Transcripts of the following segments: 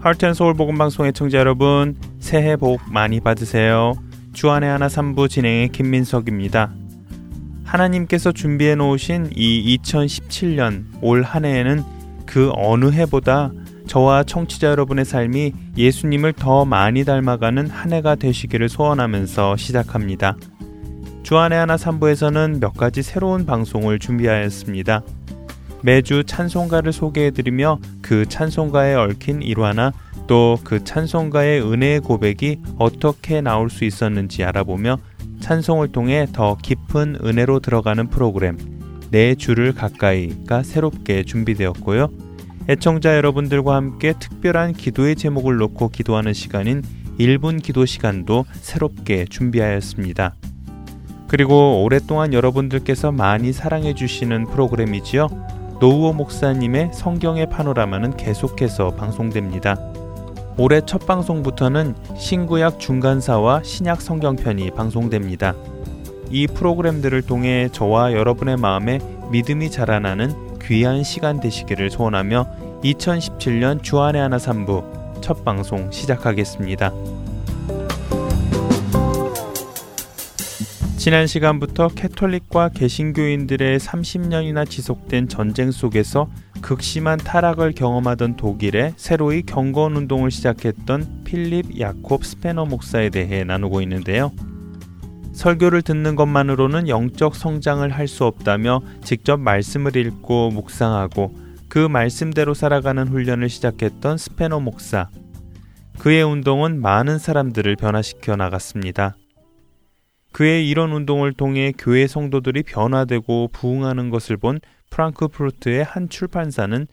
하트앤서울 복음 방송의 청자 여러분 새해 복 많이 받으세요. 주안의 하나 3부 진행의 김민석입니다. 하나님께서 준비해 놓으신 이 2017년 올 한 해에는 그 어느 해보다 저와 청취자 여러분의 삶이 예수님을 더 많이 닮아가는 한 해가 되시기를 소원하면서 시작합니다. 주안의 하나 3부에서는 몇 가지 새로운 방송을 준비하였습니다. 매주 찬송가를 소개해드리며 그 찬송가에 얽힌 일화나 또 그 찬송가의 은혜의 고백이 어떻게 나올 수 있었는지 알아보며 찬송을 통해 더 깊은 은혜로 들어가는 프로그램 내 주를 가까이가 새롭게 준비되었고요. 애청자 여러분들과 함께 특별한 기도의 제목을 놓고 기도하는 시간인 1분 기도 시간도 새롭게 준비하였습니다. 그리고 오랫동안 여러분들께서 많이 사랑해 주시는 프로그램이지요. 노우호 목사님의 성경의 파노라마는 계속해서 방송됩니다. 올해 첫 방송부터는 신구약 중간사와 신약 성경편이 방송됩니다. 이 프로그램들을 통해 저와 여러분의 마음에 믿음이 자라나는 귀한 시간 되시기를 소원하며 2017년 주안의 하나 3부 첫 방송 시작하겠습니다. 지난 시간부터 캐톨릭과 개신교인들의 30년이나 지속된 전쟁 속에서 극심한 타락을 경험하던 독일에 새로이 경건 운동을 시작했던 필립 야콥 스페너 목사에 대해 나누고 있는데요. 설교를 듣는 것만으로는 영적 성장을 할 수 없다며 직접 말씀을 읽고 묵상하고 그 말씀대로 살아가는 훈련을 시작했던 스페너 목사. 그의 운동은 많은 사람들을 변화시켜 나갔습니다. 그의 이런 운동을 통해 교회 성도들이 변화되고 부흥하는 것을 본 프랑크푸르트의 한 출판사는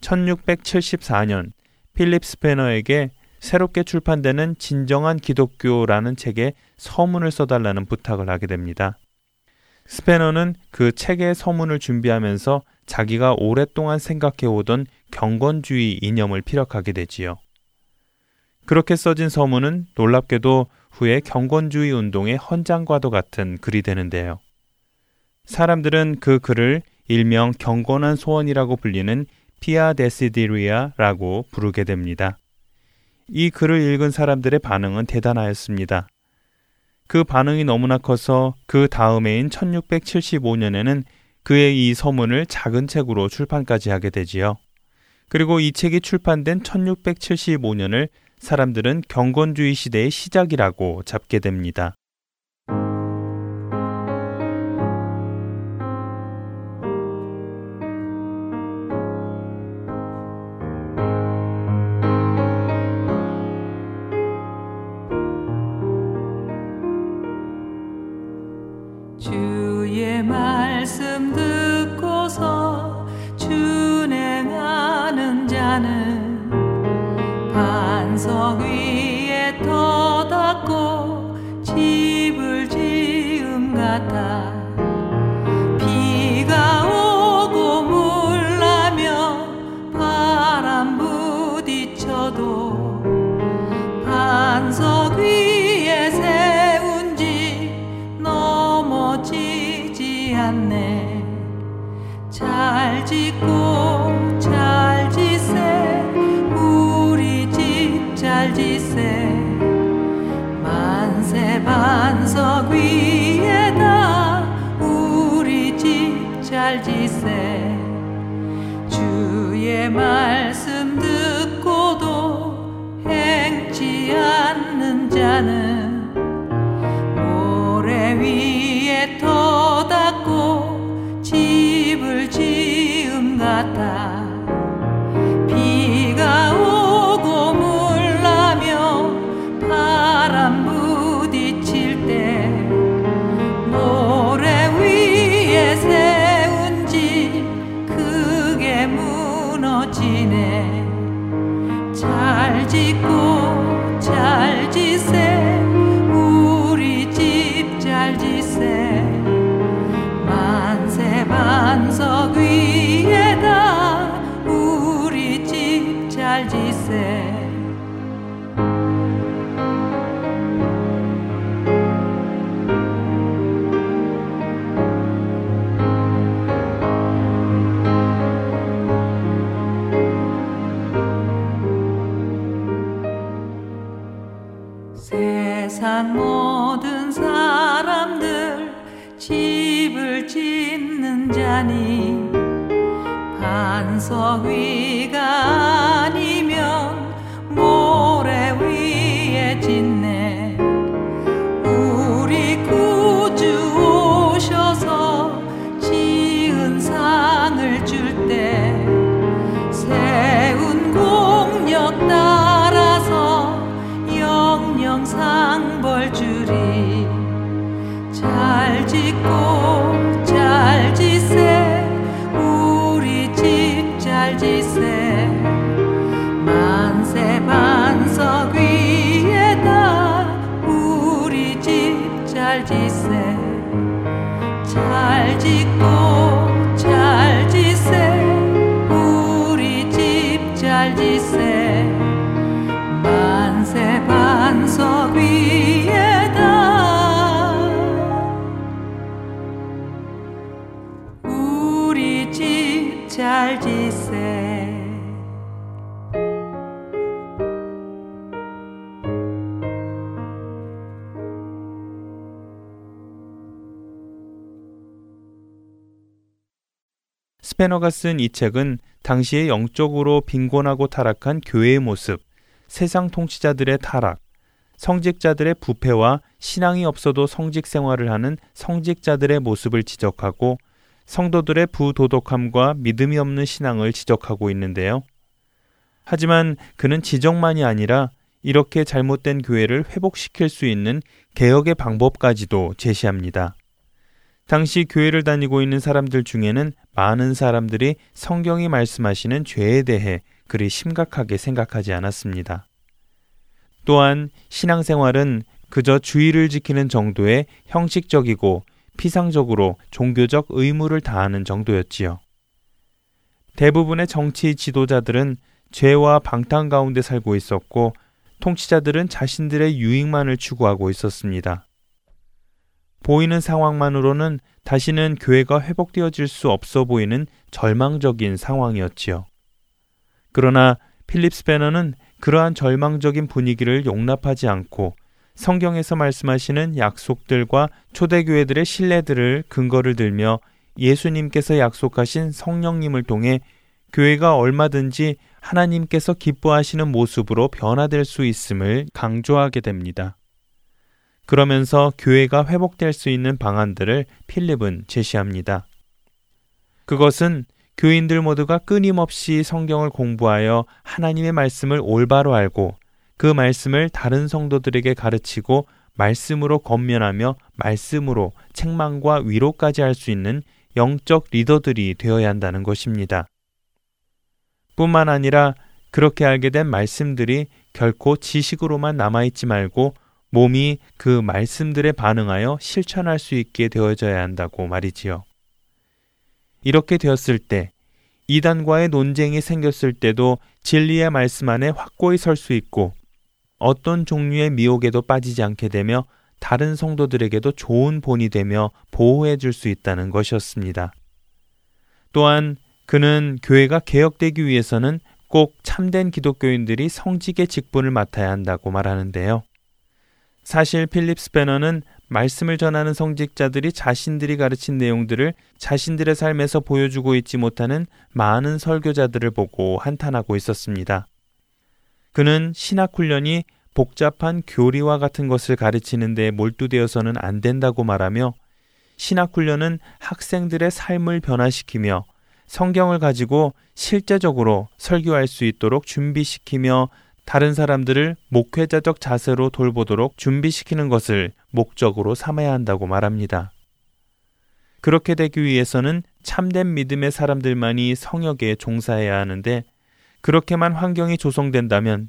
1674년 필립 스페너에게 새롭게 출판되는 진정한 기독교라는 책에 서문을 써달라는 부탁을 하게 됩니다. 스페너는 그 책의 서문을 준비하면서 자기가 오랫동안 생각해오던 경건주의 이념을 피력하게 되지요. 그렇게 써진 서문은 놀랍게도 후에 경건주의 운동의 헌장과도 같은 글이 되는데요. 사람들은 그 글을 일명 경건한 소원이라고 불리는 피아 데시디리아라고 부르게 됩니다. 이 글을 읽은 사람들의 반응은 대단하였습니다. 그 반응이 너무나 커서 그 다음해인 1675년에는 그의 이 서문을 작은 책으로 출판까지 하게 되지요. 그리고 이 책이 출판된 1675년을 사람들은 경건주의 시대의 시작이라고 잡게 됩니다. 스페너가 쓴 이 책은 당시에 영적으로 빈곤하고 타락한 교회의 모습, 세상 통치자들의 타락, 성직자들의 부패와 신앙이 없어도 성직 생활을 하는 성직자들의 모습을 지적하고 성도들의 부도덕함과 믿음이 없는 신앙을 지적하고 있는데요. 하지만 그는 지적만이 아니라 이렇게 잘못된 교회를 회복시킬 수 있는 개혁의 방법까지도 제시합니다. 당시 교회를 다니고 있는 사람들 중에는 많은 사람들이 성경이 말씀하시는 죄에 대해 그리 심각하게 생각하지 않았습니다. 또한 신앙생활은 그저 주의를 지키는 정도의 형식적이고 피상적으로 종교적 의무를 다하는 정도였지요. 대부분의 정치 지도자들은 죄와 방탕 가운데 살고 있었고 통치자들은 자신들의 유익만을 추구하고 있었습니다. 보이는 상황만으로는 다시는 교회가 회복되어질 수 없어 보이는 절망적인 상황이었지요. 그러나 필립 스페너는 그러한 절망적인 분위기를 용납하지 않고 성경에서 말씀하시는 약속들과 초대교회들의 신뢰들을 근거를 들며 예수님께서 약속하신 성령님을 통해 교회가 얼마든지 하나님께서 기뻐하시는 모습으로 변화될 수 있음을 강조하게 됩니다. 그러면서 교회가 회복될 수 있는 방안들을 필립은 제시합니다. 그것은 교인들 모두가 끊임없이 성경을 공부하여 하나님의 말씀을 올바로 알고 그 말씀을 다른 성도들에게 가르치고 말씀으로 건면하며 말씀으로 책망과 위로까지 할 수 있는 영적 리더들이 되어야 한다는 것입니다. 뿐만 아니라 그렇게 알게 된 말씀들이 결코 지식으로만 남아있지 말고 몸이 그 말씀들에 반응하여 실천할 수 있게 되어져야 한다고 말이지요. 이렇게 되었을 때 이단과의 논쟁이 생겼을 때도 진리의 말씀 안에 확고히 설 수 있고 어떤 종류의 미혹에도 빠지지 않게 되며 다른 성도들에게도 좋은 본이 되며 보호해 줄 수 있다는 것이었습니다. 또한 그는 교회가 개혁되기 위해서는 꼭 참된 기독교인들이 성직의 직분을 맡아야 한다고 말하는데요. 사실 필립 스페너는 말씀을 전하는 성직자들이 자신들이 가르친 내용들을 자신들의 삶에서 보여주고 있지 못하는 많은 설교자들을 보고 한탄하고 있었습니다. 그는 신학 훈련이 복잡한 교리와 같은 것을 가르치는 데 몰두되어서는 안 된다고 말하며 신학 훈련은 학생들의 삶을 변화시키며 성경을 가지고 실제적으로 설교할 수 있도록 준비시키며 다른 사람들을 목회자적 자세로 돌보도록 준비시키는 것을 목적으로 삼아야 한다고 말합니다. 그렇게 되기 위해서는 참된 믿음의 사람들만이 성역에 종사해야 하는데 그렇게만 환경이 조성된다면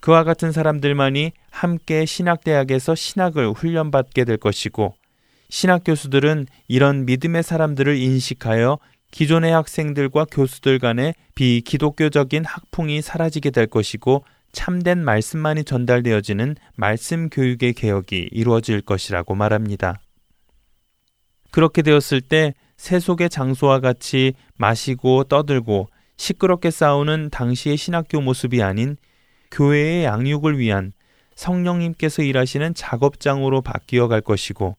그와 같은 사람들만이 함께 신학대학에서 신학을 훈련받게 될 것이고 신학 교수들은 이런 믿음의 사람들을 인식하여 기존의 학생들과 교수들 간의 비기독교적인 학풍이 사라지게 될 것이고 참된 말씀만이 전달되어지는 말씀 교육의 개혁이 이루어질 것이라고 말합니다. 그렇게 되었을 때 세속의 장소와 같이 마시고 떠들고 시끄럽게 싸우는 당시의 신학교 모습이 아닌 교회의 양육을 위한 성령님께서 일하시는 작업장으로 바뀌어 갈 것이고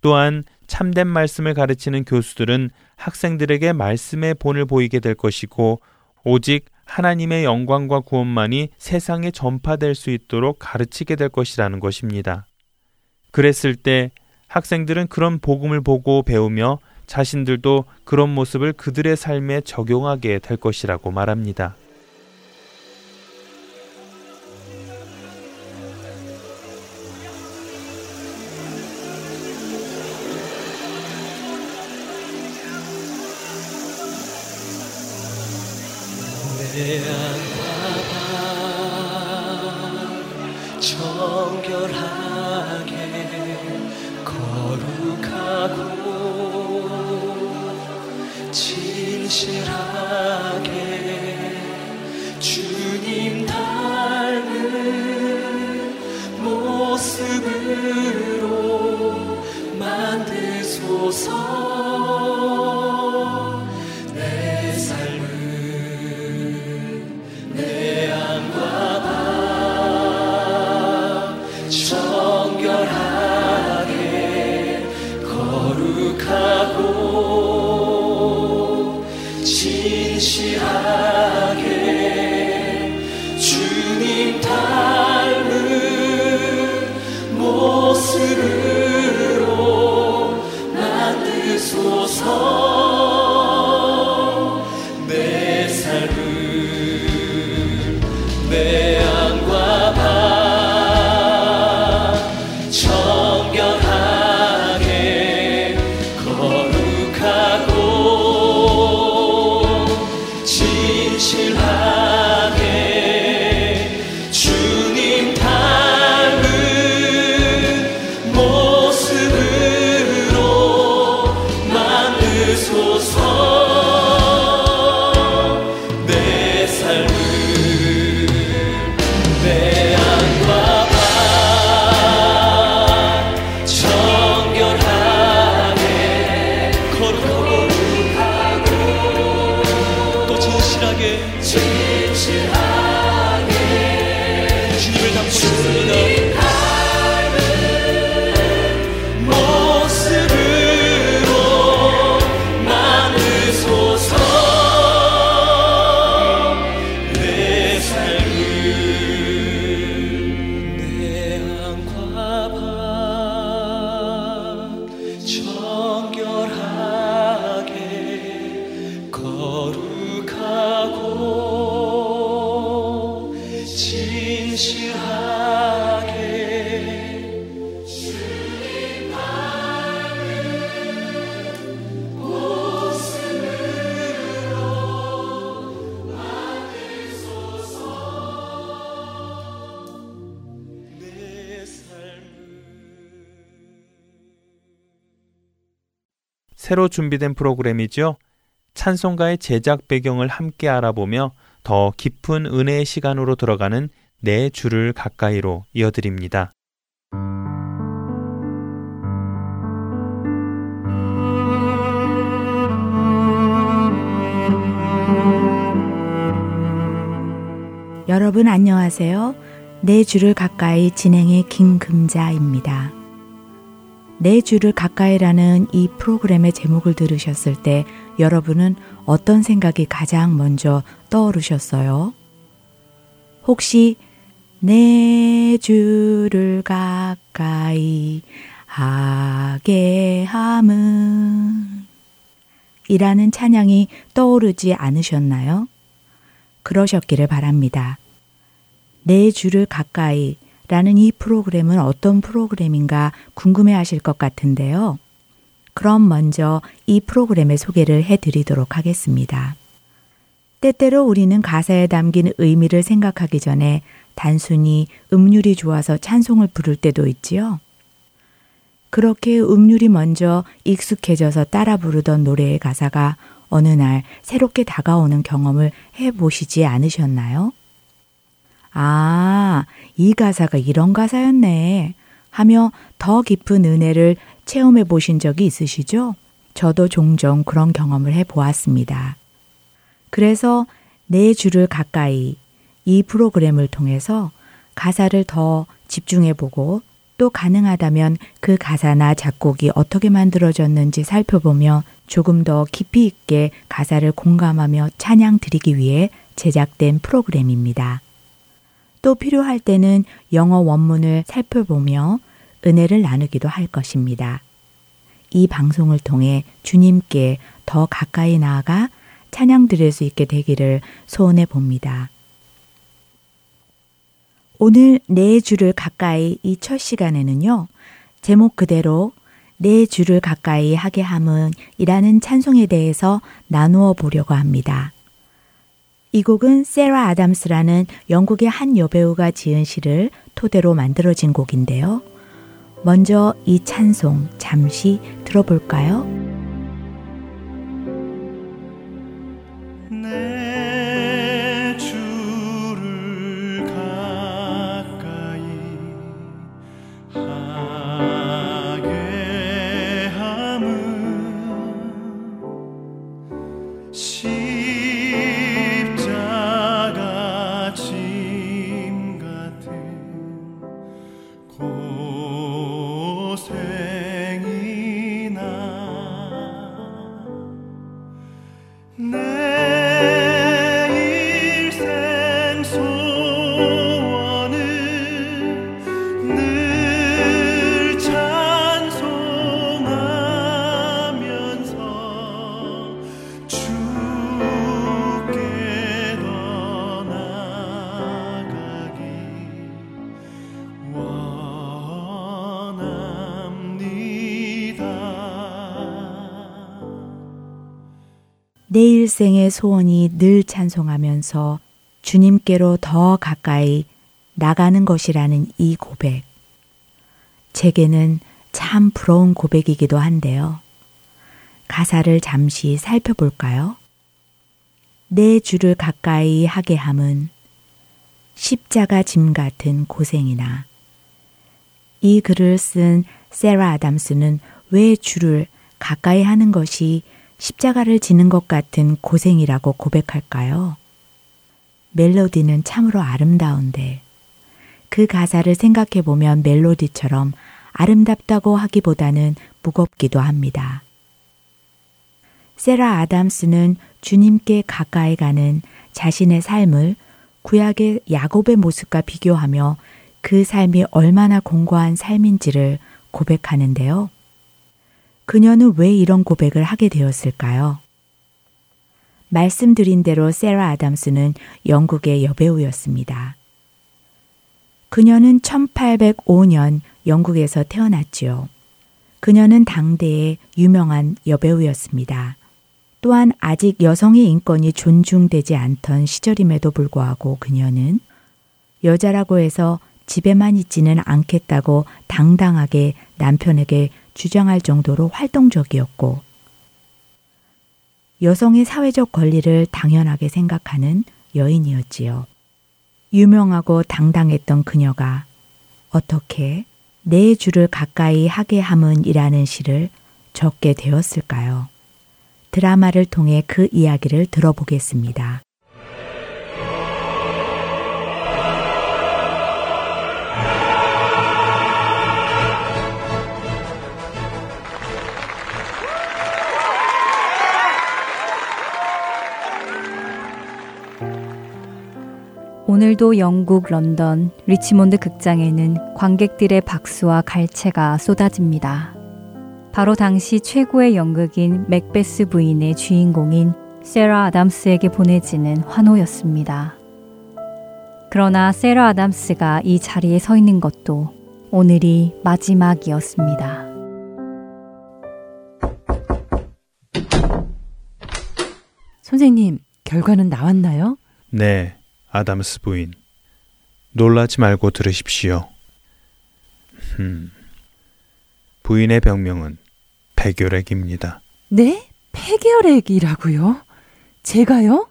또한 참된 말씀을 가르치는 교수들은 학생들에게 말씀의 본을 보이게 될 것이고 오직 하나님의 영광과 구원만이 세상에 전파될 수 있도록 가르치게 될 것이라는 것입니다. 그랬을 때 학생들은 그런 복음을 보고 배우며 자신들도 그런 모습을 그들의 삶에 적용하게 될 것이라고 말합니다. 만드소서. 새로 준비된 프로그램이죠. 찬송가의 제작 배경을 함께 알아보며 더 깊은 은혜의 시간으로 들어가는 내 주를 가까이로 이어드립니다. 여러분 안녕하세요. 내 주를 가까이 진행의 김금자입니다. 내 주를 가까이라는 이 프로그램의 제목을 들으셨을 때 여러분은 어떤 생각이 가장 먼저 떠오르셨어요? 혹시 내 주를 가까이 하게 함은 이라는 찬양이 떠오르지 않으셨나요? 그러셨기를 바랍니다. 내 주를 가까이 라는 이 프로그램은 어떤 프로그램인가 궁금해 하실 것 같은데요. 그럼 먼저 이 프로그램의 소개를 해 드리도록 하겠습니다. 때때로 우리는 가사에 담긴 의미를 생각하기 전에 단순히 음률이 좋아서 찬송을 부를 때도 있지요. 그렇게 음률이 먼저 익숙해져서 따라 부르던 노래의 가사가 어느 날 새롭게 다가오는 경험을 해 보시지 않으셨나요? 아, 이 가사가 이런 가사였네. 하며 더 깊은 은혜를 체험해 보신 적이 있으시죠? 저도 종종 그런 경험을 해 보았습니다. 그래서 내 주를 가까이 이 프로그램을 통해서 가사를 더 집중해 보고 또 가능하다면 그 가사나 작곡이 어떻게 만들어졌는지 살펴보며 조금 더 깊이 있게 가사를 공감하며 찬양 드리기 위해 제작된 프로그램입니다. 또 필요할 때는 영어 원문을 살펴보며 은혜를 나누기도 할 것입니다. 이 방송을 통해 주님께 더 가까이 나아가 찬양 드릴 수 있게 되기를 소원해 봅니다. 오늘 내 주를 가까이 이 첫 시간에는요, 제목 그대로 내 주를 가까이 하게 함은 이라는 찬송에 대해서 나누어 보려고 합니다. 이 곡은 세라 아담스라는 영국의 한 여배우가 지은 시를 토대로 만들어진 곡인데요. 먼저 이 찬송 잠시 들어볼까요? 소원이 늘 찬송하면서 주님께로 더 가까이 나가는 것이라는 이 고백. 제게는 참 부러운 고백이기도 한데요. 가사를 잠시 살펴볼까요? 내 주를 가까이 하게 함은 십자가 짐 같은 고생이나 이 글을 쓴 세라 아담스는 왜 주를 가까이 하는 것이 십자가를 지는 것 같은 고생이라고 고백할까요? 멜로디는 참으로 아름다운데 그 가사를 생각해 보면 멜로디처럼 아름답다고 하기보다는 무겁기도 합니다. 세라 아담스는 주님께 가까이 가는 자신의 삶을 구약의 야곱의 모습과 비교하며 그 삶이 얼마나 공고한 삶인지를 고백하는데요. 그녀는 왜 이런 고백을 하게 되었을까요? 말씀드린 대로 세라 아담스는 영국의 여배우였습니다. 그녀는 1805년 영국에서 태어났지요. 그녀는 당대의 유명한 여배우였습니다. 또한 아직 여성의 인권이 존중되지 않던 시절임에도 불구하고 그녀는 여자라고 해서 집에만 있지는 않겠다고 당당하게 남편에게 주장할 정도로 활동적이었고 여성의 사회적 권리를 당연하게 생각하는 여인이었지요. 유명하고 당당했던 그녀가 어떻게 내 주를 가까이 하게 함은이라는 시를 적게 되었을까요? 드라마를 통해 그 이야기를 들어보겠습니다. 오늘도 영국 런던 리치몬드 극장에는 관객들의 박수와 갈채가 쏟아집니다. 바로 당시 최고의 연극인 맥베스 부인의 주인공인 세라 아담스에게 보내지는 환호였습니다. 그러나 세라 아담스가 이 자리에 서 있는 것도 오늘이 마지막이었습니다. 선생님, 결과는 나왔나요? 네. 아담스 부인. 놀라지 말고 들으십시오. 음. 부인의 병명은 폐결핵입니다. 네? 폐결핵이라고요? 제가요?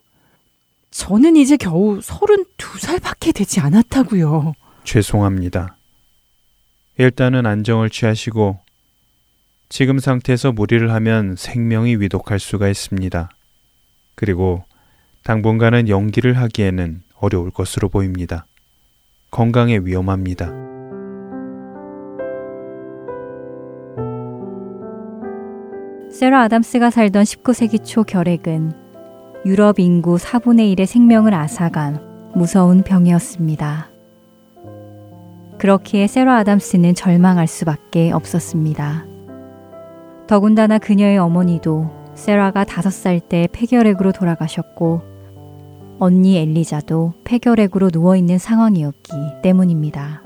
저는 이제 겨우 32살밖에 되지 않았다고요. 죄송합니다. 일단은 안정을 취하시고 지금 상태에서 무리를 하면 생명이 위독할 수가 있습니다. 그리고 당분간은 연기를 하기에는 어려울 것으로 보입니다. 건강에 위험합니다. 세라 아담스가 살던 19세기 초 결핵은 유럽 인구 4분의 1의 생명을 앗아간 무서운 병이었습니다. 그렇기에 세라 아담스는 절망할 수밖에 없었습니다. 더군다나 그녀의 어머니도 세라가 5살 때 폐결핵으로 돌아가셨고 언니 엘리자도 폐결핵으로 누워있는 상황이었기 때문입니다.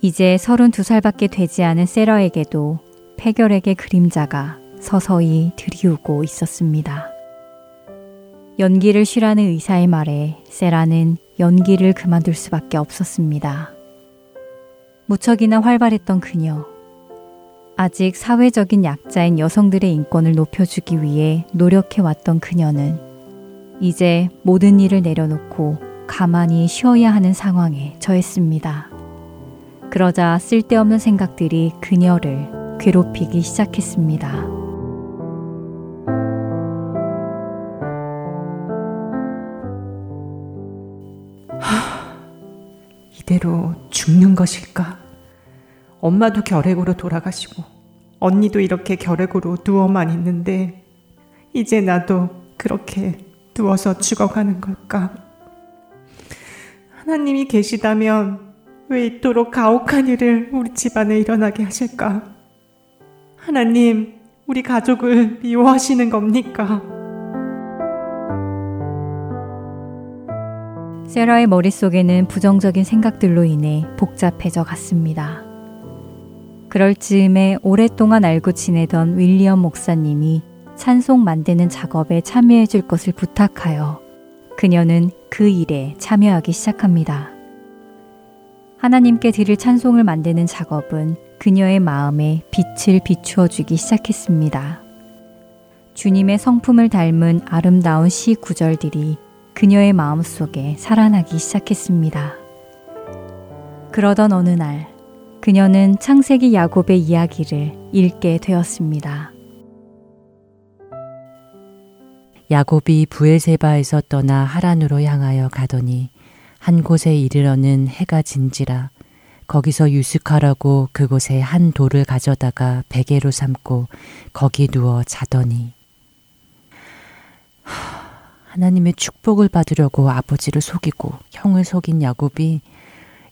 이제 32살밖에 되지 않은 세라에게도 폐결핵의 그림자가 서서히 들이우고 있었습니다. 연기를 쉬라는 의사의 말에 세라는 연기를 그만둘 수밖에 없었습니다. 무척이나 활발했던 그녀. 아직 사회적인 약자인 여성들의 인권을 높여주기 위해 노력해왔던 그녀는 이제 모든 일을 내려놓고 가만히 쉬어야 하는 상황에 처했습니다. 그러자 쓸데없는 생각들이 그녀를 괴롭히기 시작했습니다. 이대로 죽는 것일까? 엄마도 결핵으로 돌아가시고 언니도 이렇게 결핵으로 누워만 있는데 이제 나도 그렇게 누워서 죽어가는 걸까? 하나님이 계시다면 왜 이토록 가혹한 일을 우리 집안에 일어나게 하실까? 하나님, 우리 가족을 미워하시는 겁니까? 세라의 머릿속에는 부정적인 생각들로 인해 복잡해져 갔습니다. 그럴 즈음에 오랫동안 알고 지내던 윌리엄 목사님이 찬송 만드는 작업에 참여해 줄 것을 부탁하여 그녀는 그 일에 참여하기 시작합니다. 하나님께 드릴 찬송을 만드는 작업은 그녀의 마음에 빛을 비추어 주기 시작했습니다. 주님의 성품을 닮은 아름다운 시 구절들이 그녀의 마음 속에 살아나기 시작했습니다. 그러던 어느 날, 그녀는 창세기 야곱의 이야기를 읽게 되었습니다. 야곱이 부엘세바에서 떠나 하란으로 향하여 가더니 한 곳에 이르러는 해가 진지라 거기서 유숙하라고 그곳에 한 돌을 가져다가 베개로 삼고 거기 누워 자더니 하나님의 축복을 받으려고 아버지를 속이고 형을 속인 야곱이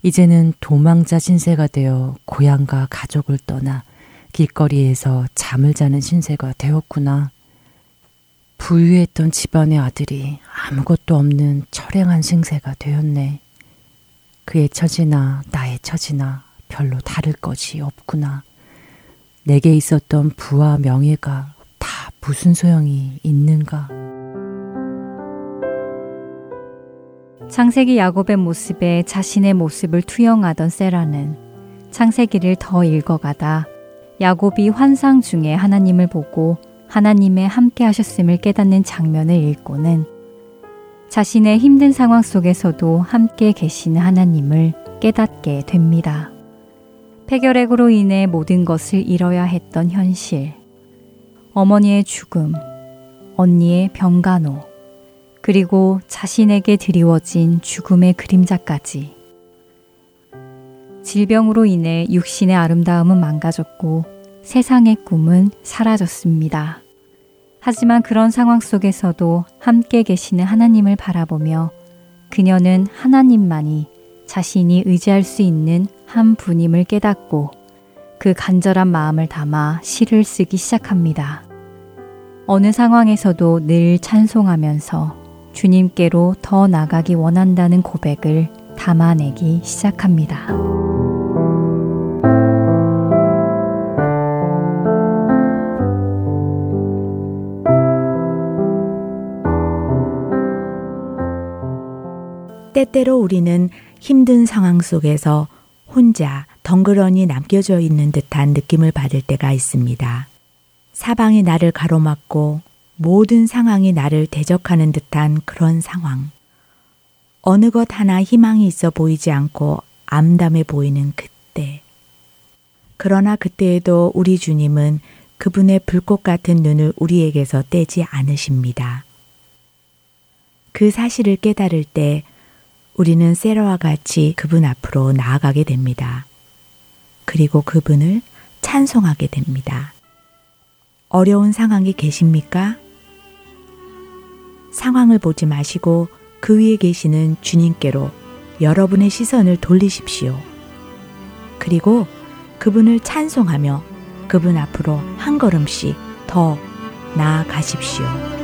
이제는 도망자 신세가 되어 고향과 가족을 떠나 길거리에서 잠을 자는 신세가 되었구나. 부유했던 집안의 아들이 아무것도 없는 철행한 생세가 되었네. 그의 처지나 나의 처지나 별로 다를 것이 없구나. 내게 있었던 부와 명예가 다 무슨 소용이 있는가? 창세기 야곱의 모습에 자신의 모습을 투영하던 세라는 창세기를 더 읽어가다 야곱이 환상 중에 하나님을 보고 하나님의 함께 하셨음을 깨닫는 장면을 읽고는 자신의 힘든 상황 속에서도 함께 계시는 하나님을 깨닫게 됩니다. 폐결핵으로 인해 모든 것을 잃어야 했던 현실, 어머니의 죽음, 언니의 병간호, 그리고 자신에게 드리워진 죽음의 그림자까지. 질병으로 인해 육신의 아름다움은 망가졌고 세상의 꿈은 사라졌습니다. 하지만 그런 상황 속에서도 함께 계시는 하나님을 바라보며 그녀는 하나님만이 자신이 의지할 수 있는 한 분임을 깨닫고 그 간절한 마음을 담아 시를 쓰기 시작합니다. 어느 상황에서도 늘 찬송하면서 주님께로 더 나가기 원한다는 고백을 담아내기 시작합니다. 때때로 우리는 힘든 상황 속에서 혼자 덩그러니 남겨져 있는 듯한 느낌을 받을 때가 있습니다. 사방이 나를 가로막고 모든 상황이 나를 대적하는 듯한 그런 상황. 어느 것 하나 희망이 있어 보이지 않고 암담해 보이는 그때. 그러나 그때에도 우리 주님은 그분의 불꽃 같은 눈을 우리에게서 떼지 않으십니다. 그 사실을 깨달을 때 우리는 세라와 같이 그분 앞으로 나아가게 됩니다. 그리고 그분을 찬송하게 됩니다. 어려운 상황에 계십니까? 상황을 보지 마시고 그 위에 계시는 주님께로 여러분의 시선을 돌리십시오. 그리고 그분을 찬송하며 그분 앞으로 한 걸음씩 더 나아가십시오.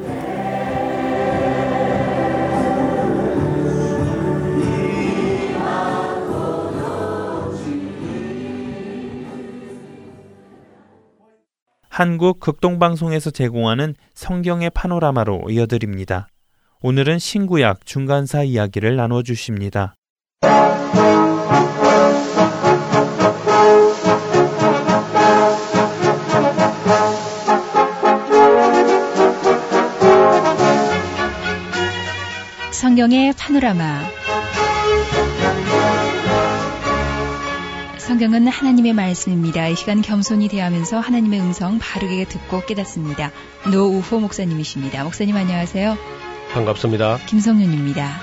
한국 극동방송에서 제공하는 성경의 파노라마로 이어드립니다. 오늘은 신구약 중간사 이야기를 나눠 주십니다. 성경의 파노라마 성경은 하나님의 말씀입니다. 이 시간 겸손히 대하면서 하나님의 음성 바르게 듣고 깨닫습니다. 노우호 목사님이십니다. 목사님 안녕하세요. 반갑습니다. 김성윤입니다.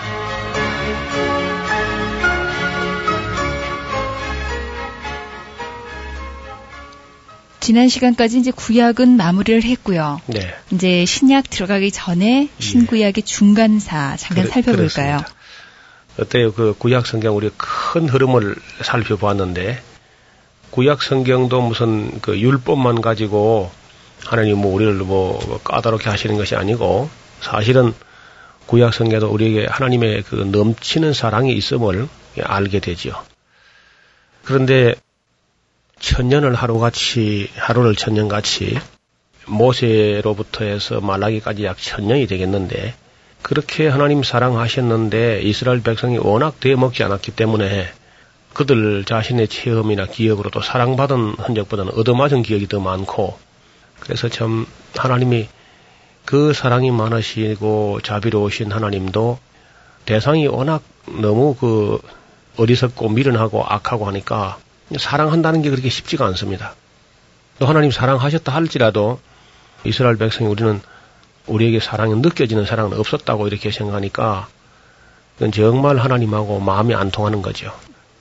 지난 시간까지 이제 구약은 마무리를 했고요. 네. 이제 신약 들어가기 전에 신구약의 중간사 잠깐 그래, 살펴볼까요? 그렇습니다. 어때요? 그 구약 성경 우리 큰 흐름을 살펴보았는데 구약 성경도 무슨 그 율법만 가지고 하나님 뭐 우리를 뭐 까다롭게 하시는 것이 아니고 사실은 구약 성경도 우리에게 하나님의 그 넘치는 사랑이 있음을 알게 되죠. 그런데 천년을 하루같이 하루를 천년같이 모세로부터 해서 말라기까지 약 천년이 되겠는데 그렇게 하나님 사랑하셨는데 이스라엘 백성이 워낙 대먹지 않았기 때문에 그들 자신의 체험이나 기억으로 도 사랑받은 흔적보다는 얻어맞은 기억이 더 많고 그래서 참 하나님이 그 사랑이 많으시고 자비로우신 하나님도 대상이 워낙 너무 그 어리석고 미련하고 악하고 하니까 사랑한다는 게 그렇게 쉽지가 않습니다. 또 하나님 사랑하셨다 할지라도 이스라엘 백성이 우리는 우리에게 사랑이 느껴지는 사랑은 없었다고 이렇게 생각하니까 그건 정말 하나님하고 마음이 안 통하는 거죠.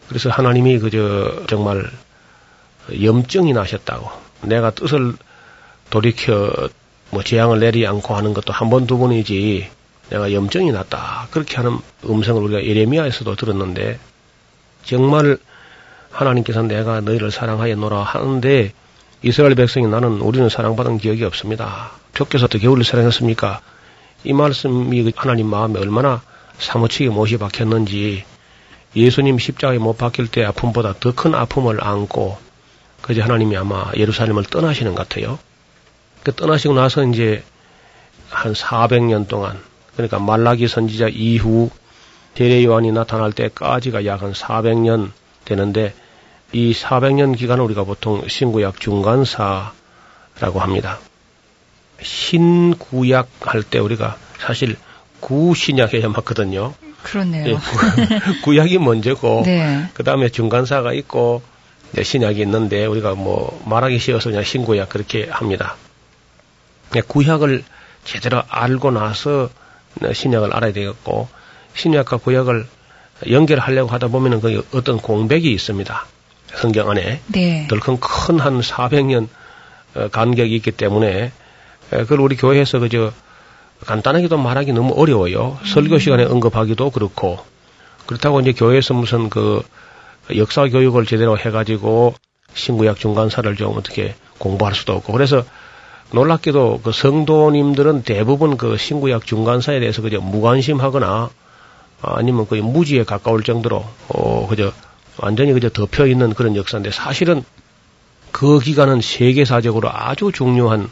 그래서 하나님이 그저 정말 염증이 나셨다고 내가 뜻을 돌이켜 뭐 재앙을 내리 않고 하는 것도 한 번 두 번이지 내가 염증이 났다 그렇게 하는 음성을 우리가 예레미야에서도 들었는데 정말 하나님께서 내가 너희를 사랑하였노라 하는데 이스라엘 백성이 나는 우리는 사랑받은 기억이 없습니다. 주께서 어떻게 우리를 사랑했습니까? 이 말씀이 하나님 마음에 얼마나 사무치게 못이 박혔는지 예수님 십자가에 못 박힐 때 아픔보다 더 큰 아픔을 안고 그제 하나님이 아마 예루살렘을 떠나시는 것 같아요. 그 떠나시고 나서 이제 한 400년 동안 그러니까 말라기 선지자 이후 대례 요한이 나타날 때까지가 약 한 400년 되는데 이 400년 기간을 우리가 보통 신구약 중간사라고 합니다. 신구약 할 때 우리가 사실 구신약해야 맞거든요. 그렇네요. 예, 구, 약이 먼저고 네. 그 다음에 중간사가 있고 네, 신약이 있는데 우리가 뭐 말하기 쉬워서 그냥 신구약 그렇게 합니다. 구약을 제대로 알고 나서 신약을 알아야 되겠고 신약과 구약을 연결하려고 하다 보면은 그 어떤 공백이 있습니다. 성경 안에 네. 덜큰 큰한 400년 어, 간격이 있기 때문에 그걸 우리 교회에서 그저 간단하게도 말하기 너무 어려워요. 설교 시간에 언급하기도 그렇고 그렇다고 이제 교회에서 무슨 그 역사 교육을 제대로 해가지고 신구약 중간사를 좀 어떻게 공부할 수도 없고 그래서 놀랍게도 그 성도님들은 대부분 그 신구약 중간사에 대해서 그저 무관심하거나 아니면 거의 무지에 가까울 정도로 어 그저 완전히 그저 덮여 있는 그런 역사인데 사실은 그 기간은 세계사적으로 아주 중요한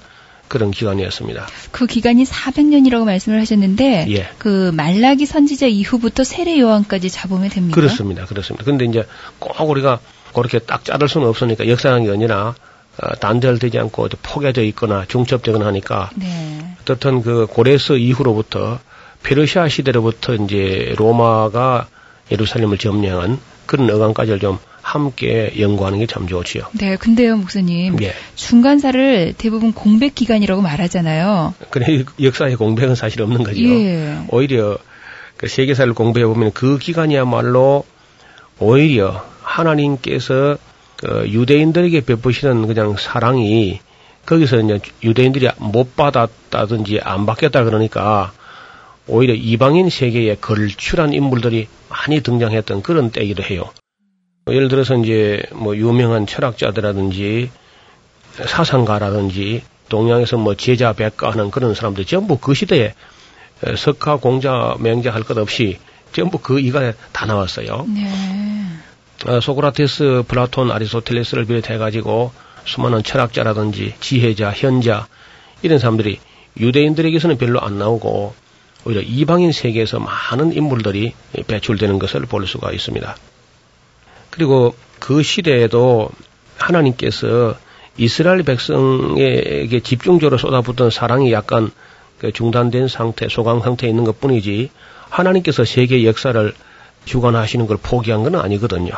그런 기간이었습니다. 그 기간이 400년이라고 말씀을 하셨는데 예. 그 말라기 선지자 이후부터 세례 요한까지 잡으면 됩니까? 그렇습니다. 그렇습니다. 근데 이제 꼭 우리가 그렇게 딱 자를 수는 없으니까 역사학이 아니라 어, 단절되지 않고 포개져 있거나 중첩되거나 하니까 네. 어떻든 그 고레스 이후로부터 페르시아 시대로부터 이제 로마가 예루살렘을 점령한 그런 어간까지를 좀 함께 연구하는 게 참 좋지요. 네, 근데요, 목사님. 예. 중간사를 대부분 공백 기간이라고 말하잖아요. 그래 역사의 공백은 사실 없는 거죠. 예. 오히려 그 세계사를 공부해 보면 그 기간이야말로 오히려 하나님께서 그 유대인들에게 베푸시는 그냥 사랑이 거기서 이제 유대인들이 못 받았다든지 안 받겠다 그러니까 오히려 이방인 세계에 걸출한 인물들이 많이 등장했던 그런 때이기도 해요. 예를 들어서 이제 뭐 유명한 철학자들이라든지 사상가라든지 동양에서 뭐 제자 백가 하는 그런 사람들 전부 그 시대에 석가 공자 맹자 할 것 없이 전부 그 기간에 다 나왔어요. 네. 어, 소크라테스, 플라톤, 아리스토텔레스를 비롯해 가지고 수많은 철학자라든지 지혜자, 현자 이런 사람들이 유대인들에게서는 별로 안 나오고 오히려 이방인 세계에서 많은 인물들이 배출되는 것을 볼 수가 있습니다. 그리고 그 시대에도 하나님께서 이스라엘 백성에게 집중적으로 쏟아붓던 사랑이 약간 그 중단된 상태, 소강 상태에 있는 것 뿐이지 하나님께서 세계 역사를 주관하시는 걸 포기한 건 아니거든요.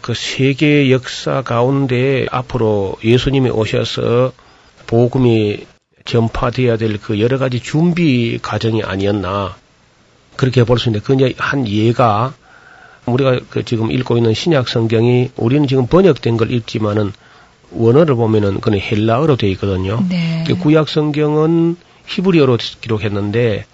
그 세계 역사 가운데 앞으로 예수님이 오셔서 복음이 전파되어야 될 그 여러 가지 준비 과정이 아니었나 그렇게 볼 수 있는데 그 이제 한 예가 우리가 그 지금 읽고 있는 신약 성경이 우리는 지금 번역된 걸 읽지만은 원어를 보면은 그는 헬라어로 되어 있거든요. 네. 그 구약 성경은 히브리어로 기록했는데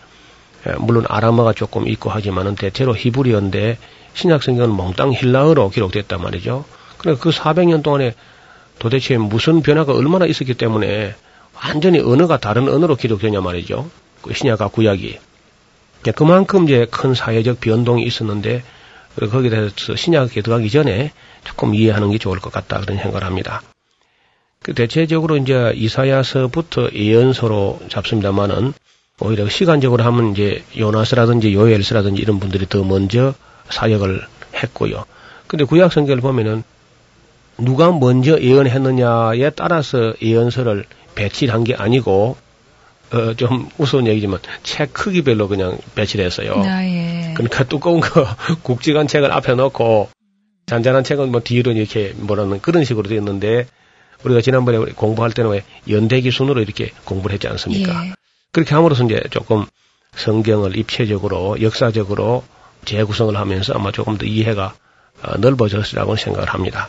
예, 물론 아람어가 조금 있고 하지만은 대체로 히브리어인데 신약 성경은 몽땅 헬라어로 기록됐단 말이죠. 그러니까 그 400년 동안에 도대체 무슨 변화가 얼마나 있었기 때문에 완전히 언어가 다른 언어로 기록되냐 말이죠. 그 신약과 구약이. 예, 그만큼 이제 큰 사회적 변동이 있었는데 거기에 대해서 신약에 들어가기 전에 조금 이해하는 게 좋을 것 같다 그런 생각을 합니다. 그 대체적으로 이제 이사야서부터 예언서로 잡습니다만은 오히려 시간적으로 하면 이제 요나스라든지 요엘스라든지 이런 분들이 더 먼저 사역을 했고요. 근데 구약 성경을 보면은 누가 먼저 예언했느냐에 따라서 예언서를 배치한 게 아니고 어, 좀 우스운 얘기지만 책 크기별로 그냥 배치를 했어요. 아, 예. 그러니까 두꺼운 거 국지관 책을 앞에 놓고 잔잔한 책은 뭐 뒤로 이렇게 뭐라는 그런 식으로 되어 있는데 우리가 지난번에 공부할 때는 왜 연대기 순으로 이렇게 공부를 했지 않습니까? 예. 그렇게 함으로써 이제 조금 성경을 입체적으로 역사적으로 재구성을 하면서 아마 조금 더 이해가 어, 넓어졌으라고 생각을 합니다.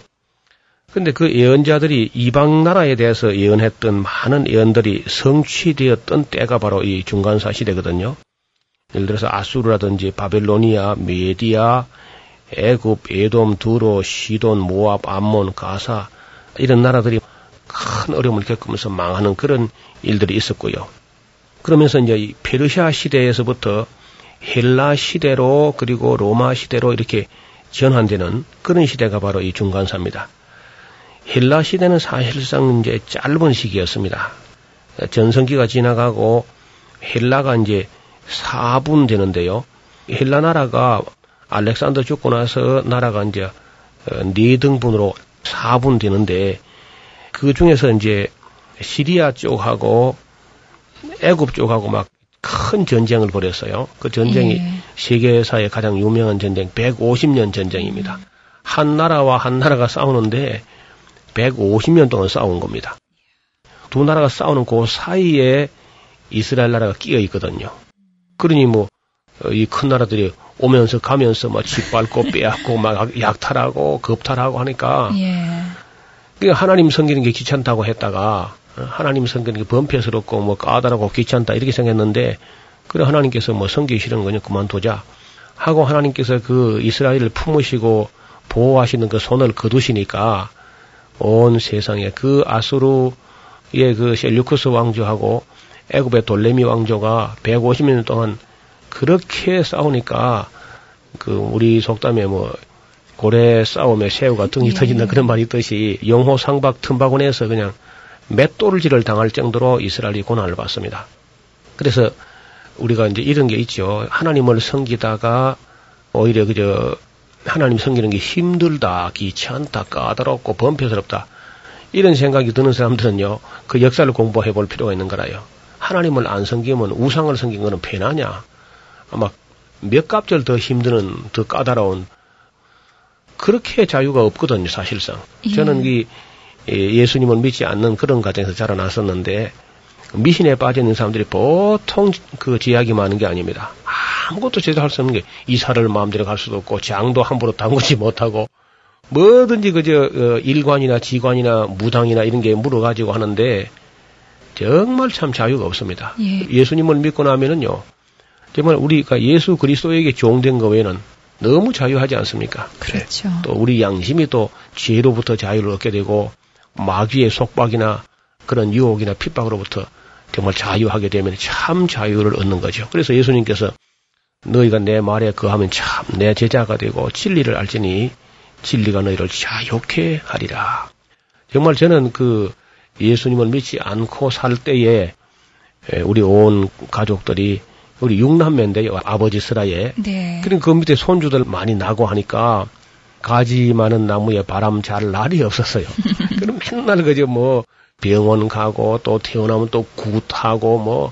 근데 그 예언자들이 이방 나라에 대해서 예언했던 많은 예언들이 성취되었던 때가 바로 이 중간사 시대거든요. 예를 들어서 아수르라든지 바벨로니아, 메디아, 애굽, 에돔, 두로, 시돈, 모압, 암몬, 가사 이런 나라들이 큰 어려움을 겪으면서 망하는 그런 일들이 있었고요. 그러면서 이제 이 페르시아 시대에서부터 헬라 시대로 그리고 로마 시대로 이렇게 전환되는 그런 시대가 바로 이 중간사입니다. 헬라 시대는 사실상 이제 짧은 시기였습니다. 전성기가 지나가고 헬라가 이제 4분 되는데요. 헬라 나라가 알렉산더 죽고 나서 나라가 이제 네 등분으로 4분 되는데 그 중에서 이제 시리아 쪽하고 애굽 쪽하고 막 큰 전쟁을 벌였어요. 그 전쟁이 예. 세계사의 가장 유명한 전쟁 150년 전쟁입니다. 한 나라와 한 나라가 싸우는데 150년 동안 싸운 겁니다. 두 나라가 싸우는 그 사이에 이스라엘 나라가 끼어 있거든요. 그러니 뭐 이 큰 나라들이 오면서 가면서 막 짓밟고 빼앗고 막 약탈하고 겁탈하고 하니까 예. 그러니까 하나님 섬기는 게 귀찮다고 했다가 어, 하나님 섬기는 게 범죄스럽고 뭐 까다롭고 귀찮다 이렇게 생각했는데 그래 하나님께서 뭐 섬기기 싫은 거냐 그만두자 하고 하나님께서 그 이스라엘을 품으시고 보호하시는 그 손을 거두시니까 온 세상에 그 아수르의 그 셀류쿠스 왕조하고 애굽의 돌레미 왕조가 150년 동안 그렇게 싸우니까 그 우리 속담에 뭐 고래 싸움에 새우가 등이 예. 터진다 그런 말이 있듯이 영호 상박 틈바구니에서 그냥 맷돌질을 당할 정도로 이스라엘이 고난을 받습니다. 그래서 우리가 이제 이런 게 있죠. 하나님을 섬기다가 오히려 그저 하나님 섬기는 게 힘들다, 귀찮다, 까다롭고 범죄스럽다. 이런 생각이 드는 사람들은요, 그 역사를 공부해 볼 필요가 있는 거라요. 하나님을 안 섬기면 우상을 섬긴 거는 편하냐? 아마 몇 갑절 더 힘드는, 더 까다로운 그렇게 자유가 없거든요, 사실상. 예. 저는 이 예, 예수님을 믿지 않는 그런 가정에서 자라났었는데 미신에 빠져 있는 사람들이 보통 그 제약이 많은 게 아닙니다. 아무것도 제대로 할 수 없는 게 이사를 마음대로 갈 수도 없고 장도 함부로 담그지 못하고 뭐든지 그저 어, 일관이나 지관이나 무당이나 이런 게 물어가지고 하는데 정말 참 자유가 없습니다. 예. 수님을 믿고 나면은요 정말 우리가 예수 그리스도에게 종된 거 외에는 너무 자유하지 않습니까? 그렇죠. 또 우리 양심이 또 죄로부터 자유를 얻게 되고 마귀의 속박이나 그런 유혹이나 핍박으로부터 정말 자유하게 되면 참 자유를 얻는 거죠. 그래서 예수님께서 너희가 내 말에 거하면 참 내 제자가 되고 진리를 알지니 진리가 너희를 자유케 하리라. 정말 저는 그 예수님을 믿지 않고 살 때에 에, 우리 온 가족들이 우리 육남매인데요. 아버지 슬하에. 네. 그러니까 그 밑에 손주들 많이 나고 하니까 가지 많은 나무에 바람 잘 날이 없었어요. 그럼 맨날 그저 뭐 병원 가고 또 태어나면 또 굿하고 뭐 어,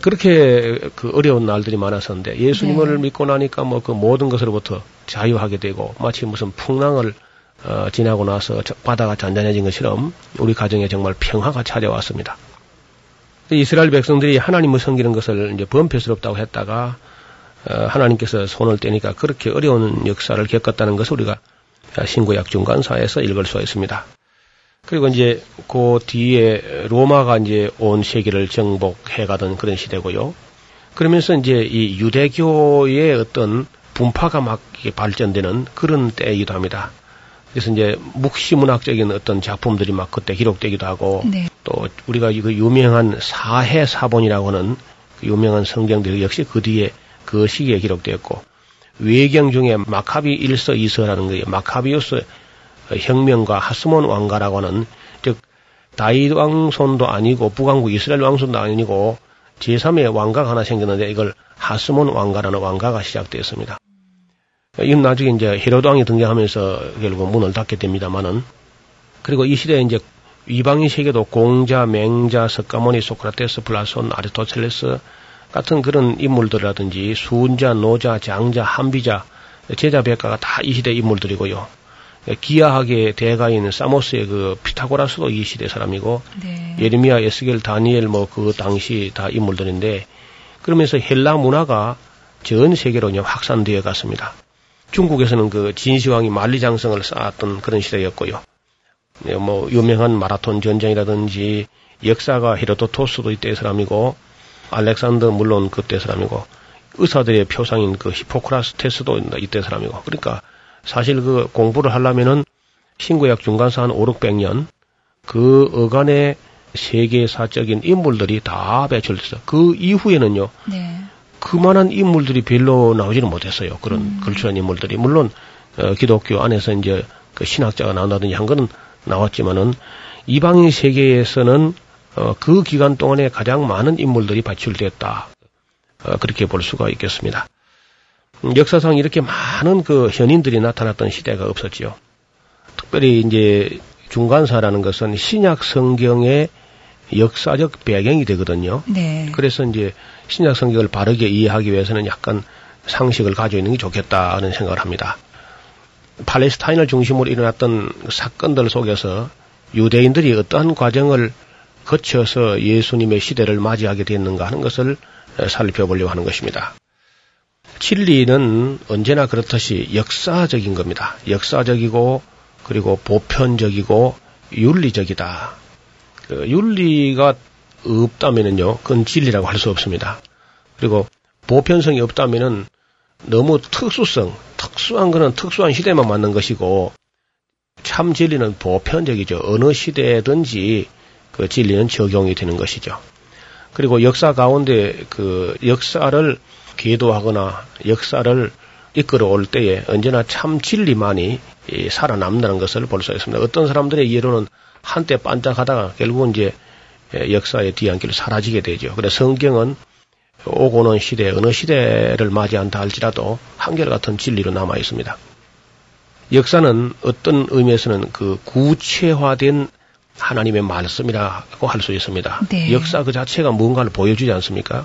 그렇게 그 어려운 날들이 많았었는데 예수님을 네. 믿고 나니까 뭐 그 모든 것으로부터 자유하게 되고 마치 무슨 풍랑을 어, 지나고 나서 저- 바다가 잔잔해진 것처럼 우리 가정에 정말 평화가 찾아왔습니다. 이스라엘 백성들이 하나님을 섬기는 것을 이제 범죄스럽다고 했다가 어, 하나님께서 손을 떼니까 그렇게 어려운 역사를 겪었다는 것을 우리가 신구약 중간사에서 읽을 수 있습니다. 그리고 이제 그 뒤에 로마가 이제 온 세계를 정복해 가던 그런 시대고요. 그러면서 이제 이 유대교의 어떤 분파가 막 발전되는 그런 때이기도 합니다. 그래서 이제 묵시문학적인 어떤 작품들이 막 그때 기록되기도 하고 네. 또 우리가 그 유명한 사해 사본이라고 하는 그 유명한 성경들 역시 그 뒤에 그 시기에 기록되었고 외경 중에 마카비 1서 2서라는 거예요. 마카비우스 혁명가 하스몬 왕가라고 하는 즉 다윗 왕손도 아니고 북왕국 이스라엘 왕손도 아니고 제3의 왕가가 하나 생겼는데 이걸 하스몬 왕가라는 왕가가 시작되었습니다. 이건 나중에 이제 헤로드 왕이 등장하면서 결국 문을 닫게 됩니다만은 그리고 이 시대에 이제 이방인 세계도 공자, 맹자, 석가모니, 소크라테스, 플라톤, 아리스토텔레스 같은 그런 인물들이라든지 수은자, 노자, 장자, 한비자, 제자 백가가 다 이 시대 인물들이고요. 기하학의 대가인 사모스의 그 피타고라스도 이 시대 사람이고 네. 예레미야, 에스겔, 다니엘 뭐 그 당시 다 인물들인데 그러면서 헬라 문화가 전 세계로 그냥 확산되어 갔습니다. 중국에서는 그 진시황이 만리장성을 쌓았던 그런 시대였고요. 네, 뭐 유명한 마라톤 전쟁이라든지 역사가 헤로도토스도 이때 사람이고 알렉산더 물론 그때 사람이고 의사들의 표상인 그 히포크라스 테스도 이때 사람이고 그러니까 사실 그 공부를 하려면은 신구약 중간사 한 5, 600년 그 어간의 세계사적인 인물들이 다 배출돼서 그 이후에는요 네. 그만한 인물들이 별로 나오지는 못했어요. 그런 걸출한 인물들이 물론 어, 기독교 안에서 이제 그 신학자가 나온다든지 한 거는 나왔지만은 이방인 세계에서는 어, 그 기간 동안에 가장 많은 인물들이 발출됐다. 어, 그렇게 볼 수가 있겠습니다. 음, 역사상 이렇게 많은 그 현인들이 나타났던 시대가 없었지요. 특별히 이제 중간사라는 것은 신약 성경의 역사적 배경이 되거든요. 네. 그래서 이제 신약 성경을 바르게 이해하기 위해서는 약간 상식을 가지고 있는 게 좋겠다 하는 생각을 합니다. 팔레스타인을 중심으로 일어났던 사건들 속에서 유대인들이 어떠한 과정을 거쳐서 예수님의 시대를 맞이하게 됐는가 하는 것을 살펴보려고 하는 것입니다. 진리는 언제나 그렇듯이 역사적인 겁니다. 역사적이고 그리고 보편적이고 윤리적이다. 그 윤리가 없다면은요, 그건 진리라고 할 수 없습니다. 그리고 보편성이 없다면은 너무 특수성, 특수한 거는 특수한 시대만 맞는 것이고 참 진리는 보편적이죠. 어느 시대든지 그 진리는 적용이 되는 것이죠. 그리고 역사 가운데 그 역사를 계도하거나 역사를 이끌어 올 때에 언제나 참 진리만이 이 살아남는다는 것을 볼 수 있습니다. 어떤 사람들의 예로는 한때 반짝하다가 결국은 이제 역사의 뒤안길로 사라지게 되죠. 그래서 성경은 오고는 시대, 어느 시대를 맞이한다 할지라도 한결같은 진리로 남아 있습니다. 역사는 어떤 의미에서는 그 구체화된 하나님의 말씀이라고 할 수 있습니다. 네. 역사 그 자체가 뭔가를 보여주지 않습니까?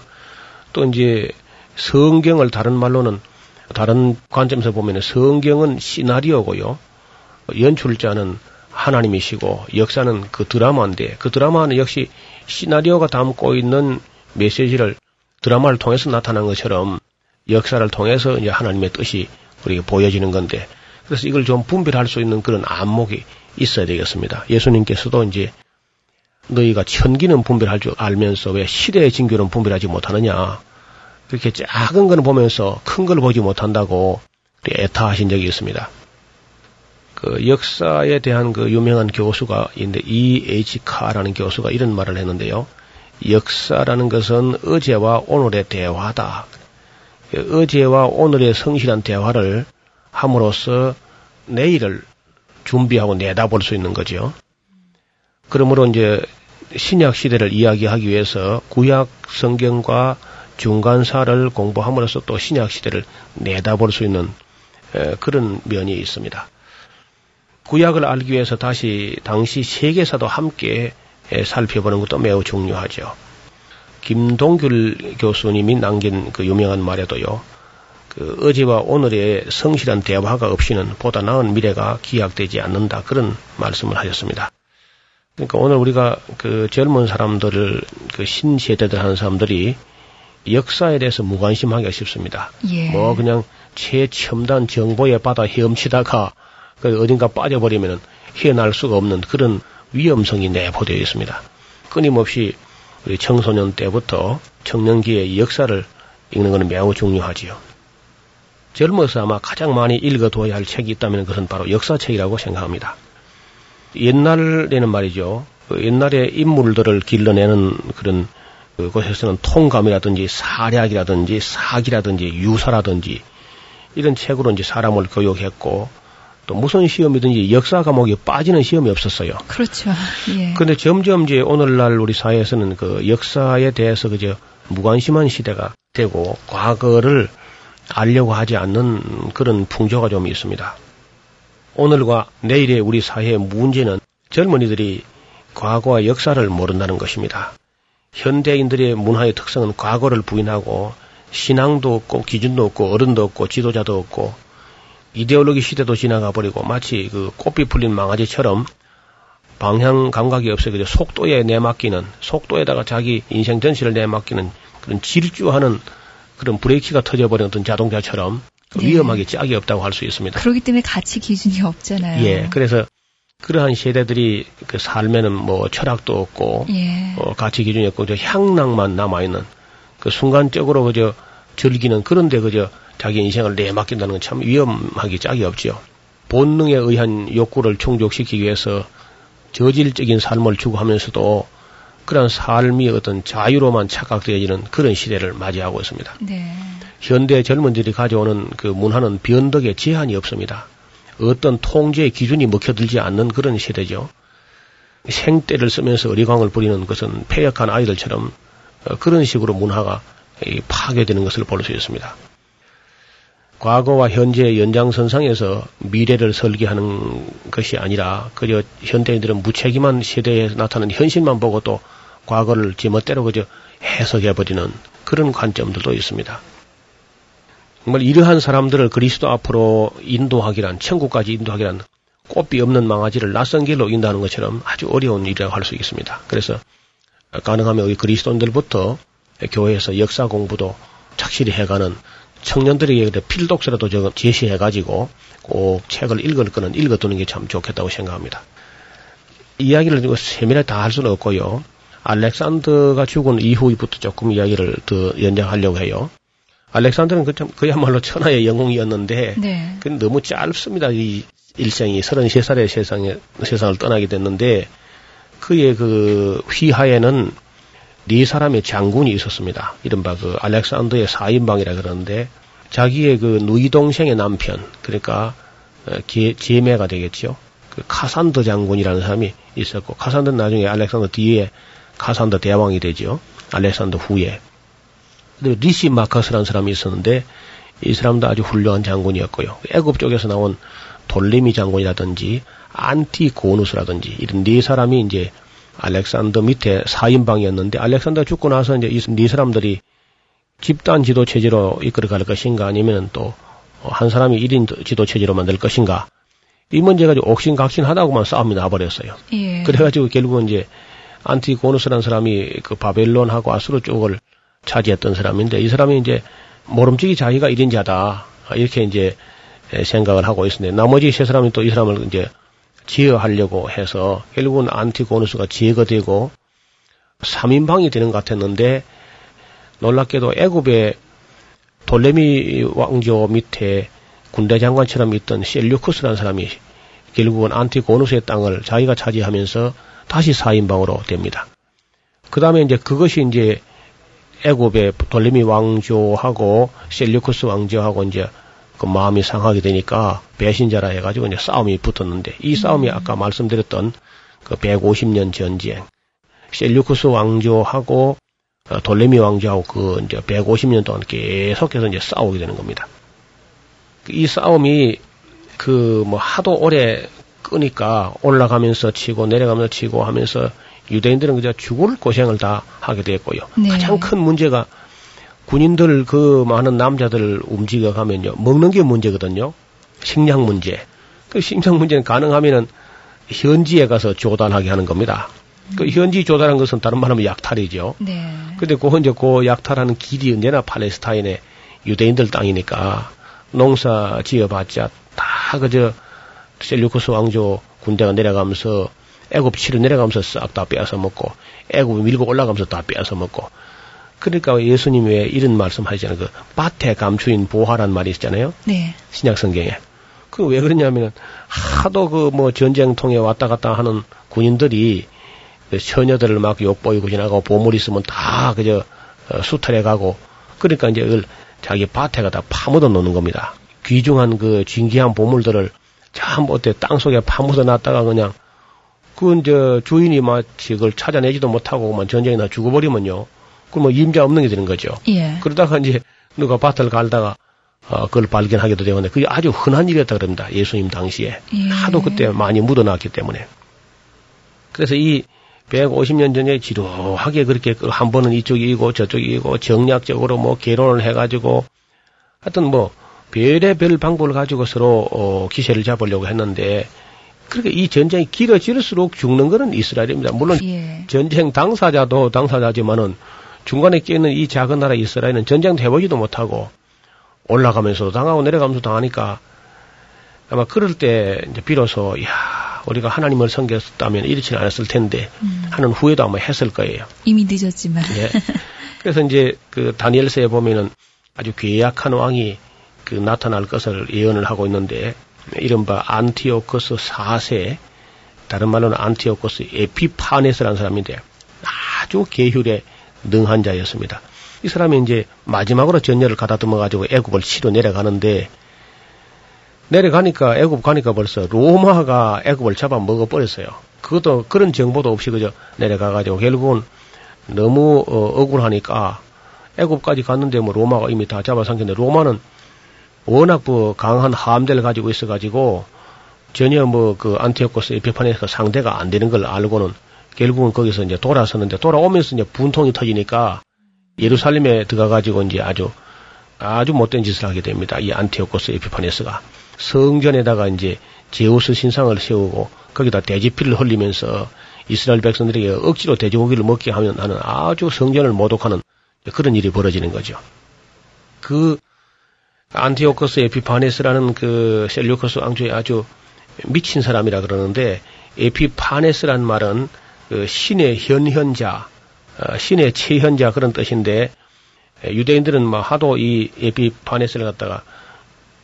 또 이제 성경을 다른 말로는 다른 관점에서 보면 성경은 시나리오고요. 연출자는 하나님이시고 역사는 그 드라마인데 그 드라마는 역시 시나리오가 담고 있는 메시지를 드라마를 통해서 나타난 것처럼 역사를 통해서 이제 하나님의 뜻이 우리가 보여지는 건데 그래서 이걸 좀 분별할 수 있는 그런 안목이 있어야 되겠습니다. 예수님께서도 이제 너희가 천기는 분별할 줄 알면서 왜 시대의 징조는 분별하지 못하느냐. 그렇게 작은 거는 보면서 큰 걸 보지 못한다고 애타하신 적이 있습니다. 그 역사에 대한 그 유명한 교수가 있는데 E.H. 카라는 교수가 이런 말을 했는데요. 역사라는 것은 어제와 오늘의 대화다. 어제와 오늘의 성실한 대화를 함으로써 내일을 준비하고 내다볼 수 있는 거죠. 그러므로 이제 신약 시대를 이야기하기 위해서 구약 성경과 중간사를 공부함으로써 또 신약 시대를 내다볼 수 있는 그런 면이 있습니다. 구약을 알기 위해서 다시 당시 세계사도 함께 살펴보는 것도 매우 중요하죠. 김동귤 교수님이 남긴 그 유명한 말에도요. 그 어제와 오늘의 성실한 대화가 없이는 보다 나은 미래가 기약되지 않는다. 그런 말씀을 하셨습니다. 그러니까 오늘 우리가 그 젊은 사람들을 그 신세대들 하는 사람들이 역사에 대해서 무관심하기가 쉽습니다. 예. 뭐 그냥 최첨단 정보에 받아 헤엄치다가 그 어딘가 빠져버리면 헤어날 수가 없는 그런 위험성이 내포되어 있습니다. 끊임없이 우리 청소년 때부터 청년기의 역사를 읽는 것은 매우 중요하지요. 젊어서 아마 가장 많이 읽어둬야 할 책이 있다면 그것은 바로 역사책이라고 생각합니다. 옛날에는 말이죠. 그 옛날에 인물들을 길러내는 그런 그곳에서는 통감이라든지 사략이라든지 사기라든지 유사라든지 이런 책으로 이제 사람을 교육했고 또 무슨 시험이든지 역사 과목이 빠지는 시험이 없었어요. 그렇죠. 예. 그런데 점점 이제 오늘날 우리 사회에서는 그 역사에 대해서 그저 무관심한 시대가 되고 과거를 알려고 하지 않는 그런 풍조가 좀 있습니다. 오늘과 내일의 우리 사회의 문제는 젊은이들이 과거와 역사를 모른다는 것입니다. 현대인들의 문화의 특성은 과거를 부인하고 신앙도 없고 기준도 없고 어른도 없고 지도자도 없고 이데올로기 시대도 지나가 버리고 마치 그 꽃비 풀린 망아지처럼 방향 감각이 없어 그 속도에 내맡기는 속도에다가 자기 인생 전시를 내맡기는 그런 질주하는 그런 브레이크가 터져버린 어떤 자동차처럼 네. 위험하게 짝이 없다고 할 수 있습니다. 그렇기 때문에 가치 기준이 없잖아요. 예, 그래서 그러한 세대들이 그 살면은 뭐 철학도 없고 예. 어, 가치 기준이 없고 저 향락만 남아 있는 그 순간적으로 그저 즐기는 그런데 그저 자기 인생을 내맡긴다는 건 참 위험하기 짝이 없죠. 본능에 의한 욕구를 충족시키기 위해서 저질적인 삶을 추구하면서도 그런 삶이 어떤 자유로만 착각되어지는 그런 시대를 맞이하고 있습니다. 네. 현대 젊은들이 가져오는 그 문화는 변덕에 제한이 없습니다. 어떤 통제의 기준이 먹혀들지 않는 그런 시대죠. 생떼를 쓰면서 어리광을 부리는 것은 폐역한 아이들처럼 어, 그런 식으로 문화가 파괴되는 것을 볼 수 있습니다. 과거와 현재의 연장선상에서 미래를 설계하는 것이 아니라 그저 현대인들은 무책임한 시대에 나타나는 현실만 보고 또 과거를 제멋대로 그저 해석해버리는 그런 관점들도 있습니다. 정말 이러한 사람들을 그리스도 앞으로 인도하기란 천국까지 인도하기란 꽃비 없는 망아지를 낯선 길로 인도하는 것처럼 아주 어려운 일이라고 할 수 있습니다. 그래서 가능하면 우리 그리스도인들부터 교회에서 역사 공부도 착실히 해가는 청년들에게 필독서라도 제시해가지고 꼭 책을 읽을 거는 읽어두는 게 참 좋겠다고 생각합니다. 이야기를 세밀하게 다 할 수는 없고요. 알렉산더가 죽은 이후부터 조금 이야기를 더 연장하려고 해요. 알렉산더는 그 참, 그야말로 천하의 영웅이었는데, 네. 그 너무 짧습니다. 이 일생이 33살에 세상에, 세상을 떠나게 됐는데, 그의 그 휘하에는 네 사람의 장군이 있었습니다. 이른바 그 알렉산더의 사인방이라 그러는데, 자기의 그 누이 동생의 남편, 그러니까, 어, 제, 제매가 되겠죠. 그 카산더 장군이라는 사람이 있었고, 카산더는 나중에 알렉산더 뒤에 카산더 대왕이 되죠. 알렉산더 후에. 리시마커스라는 사람이 있었는데 이 사람도 아주 훌륭한 장군이었고요. 애굽 쪽에서 나온 돌레미 장군이라든지 안티고누스라든지 이런 네 사람이 이제 알렉산더 밑에 사인방이었는데 알렉산더 죽고 나서 이제 이 네 사람들이 집단 지도 체제로 이끌어갈 것인가 아니면 또 어, 한 사람이 1인 지도 체제로 만들 것인가 이 문제 가지고 옥신각신하다고만 싸움이 나버렸어요. 예. 그래가지고 결국은 이제 안티고누스라는 사람이 그 바벨론하고 아수르 쪽을 차지했던 사람인데 이 사람이 이제 모름지기 자기가 1인자다 이렇게 이제 생각을 하고 있었는데 나머지 세 사람이 또 이 사람을 이제 제어하려고 해서 결국은 안티고누스가 제거 되고 3인방이 되는 것 같았는데 놀랍게도 애굽의 돌레미 왕조 밑에 군대 장관처럼 있던 셀류쿠스라는 사람이 결국은 안티고누스의 땅을 자기가 차지하면서 다시 4인방으로 됩니다. 그 다음에 이제 그것이 이제 애굽의 돌레미 왕조하고 셀류쿠스 왕조하고 이제 그 마음이 상하게 되니까 배신자라 해가지고 이제 싸움이 붙었는데 이 싸움이 아까 말씀드렸던 그 150년 전쟁 셀류쿠스 왕조하고 어, 돌레미 왕조하고 그 이제 150년 동안 계속해서 이제 싸우게 되는 겁니다. 이 싸움이 그 뭐 하도 오래 끄니까 올라가면서 치고 내려가면서 치고 하면서 유대인들은 그저 죽을 고생을 다 하게 됐고요. 네. 가장 큰 문제가 군인들 그 많은 남자들 움직여 가면요. 먹는 게 문제거든요. 식량 문제. 그 식량 문제는 가능하면은 현지에 가서 조달하게 하는 겁니다. 그 현지 조달한 것은 다른 말하면 약탈이죠. 네. 근데 그 이제 그 약탈하는 길이 언제나 팔레스타인의 유대인들 땅이니까 농사 지어봤자 다 그저 셀류쿠스 왕조 군대가 내려가면서 애굽 치러 내려가면서 싹 다 빼앗아 먹고 애굽 밀고 올라가면서 다 빼앗아 먹고 그러니까 예수님 왜 이런 말씀 하시잖아요. 그 밭에 감추인 보화란 말이 있잖아요. 네. 신약 성경에. 그 왜 그러냐면은 하도 그 뭐 전쟁통에 왔다 갔다 하는 군인들이 그 처녀들을 막 욕보이고 지나가고 보물 있으면 다 그저 어, 수탈해 가고 그러니까 이제 그걸 자기 밭에 가 다 파묻어 놓는 겁니다. 귀중한 그 진귀한 보물들을 전부 어때 땅 속에 파묻어 놨다가 그냥 그 이제 주인이 마치 그걸 찾아내지도 못하고 만 전쟁에 나 죽어버리면요. 그럼 뭐 임자 없는 게 되는 거죠. 예. 그러다가 이제 누가 밭을 갈다가 어, 그걸 발견하게도 되는데 그게 아주 흔한 일이었다 그럽니다. 예수님 당시에. 예. 하도 그때 많이 묻어놨기 때문에. 그래서 이 150년 전에 지루하게 그렇게 그한 번은 이쪽이 이고 저쪽이 이고 정략적으로 뭐 개론을 해가지고 하여튼 뭐 별의별 방법을 가지고 서로 어, 기세를 잡으려고 했는데 그렇게 이 전쟁이 길어질수록 죽는 거는 이스라엘입니다. 물론 예. 전쟁 당사자도 당사자지만은 중간에 끼는 이 작은 나라 이스라엘은 전쟁도 해보지도 못하고 올라가면서도 당하고 내려가면서 당하니까 아마 그럴 때 이제 비로소 야 우리가 하나님을 섬겼다면 이렇지는 않았을 텐데 하는 후회도 아마 했을 거예요. 이미 늦었지만. 예. 그래서 이제 그 다니엘서에 보면은 아주 괴약한 왕이 그 나타날 것을 예언을 하고 있는데 이른바 안티오코스 4세 다른 말로는 안티오코스 에피파네스라는 사람인데 아주 계율에 능한 자였습니다. 이 사람이 이제 마지막으로 전열을 가다듬어 가지고 애굽을 치러 내려가는데 내려가니까 애굽 가니까 벌써 로마가 애굽을 잡아 먹어 버렸어요. 그것도 그런 정보도 없이 그저 내려가 가지고 결국은 너무 어, 억울하니까 애굽까지 갔는데 뭐 로마가 이미 다 잡아상겼는데 로마는 워낙 뭐 강한 함대를 가지고 있어 가지고 전혀 뭐 그 안티오코스 에피파네스가 상대가 안 되는 걸 알고는 결국은 거기서 이제 돌아서는데 돌아오면서 이제 분통이 터지니까 예루살렘에 들어가 가지고 이제 아주 아주 못된 짓을 하게 됩니다. 이 안티오코스 에피파네스가 성전에다가 이제 제우스 신상을 세우고 거기다 돼지피를 흘리면서 이스라엘 백성들에게 억지로 돼지고기를 먹게 하면 하는 아주 성전을 모독하는 그런 일이 벌어지는 거죠. 그 안티오코스 에피파네스라는 그 셀류코스 왕조의 아주 미친 사람이라 그러는데 에피파네스란 말은 그 신의 현현자, 어, 신의 최현자 그런 뜻인데 에, 유대인들은 막 하도 이 에피파네스를 갖다가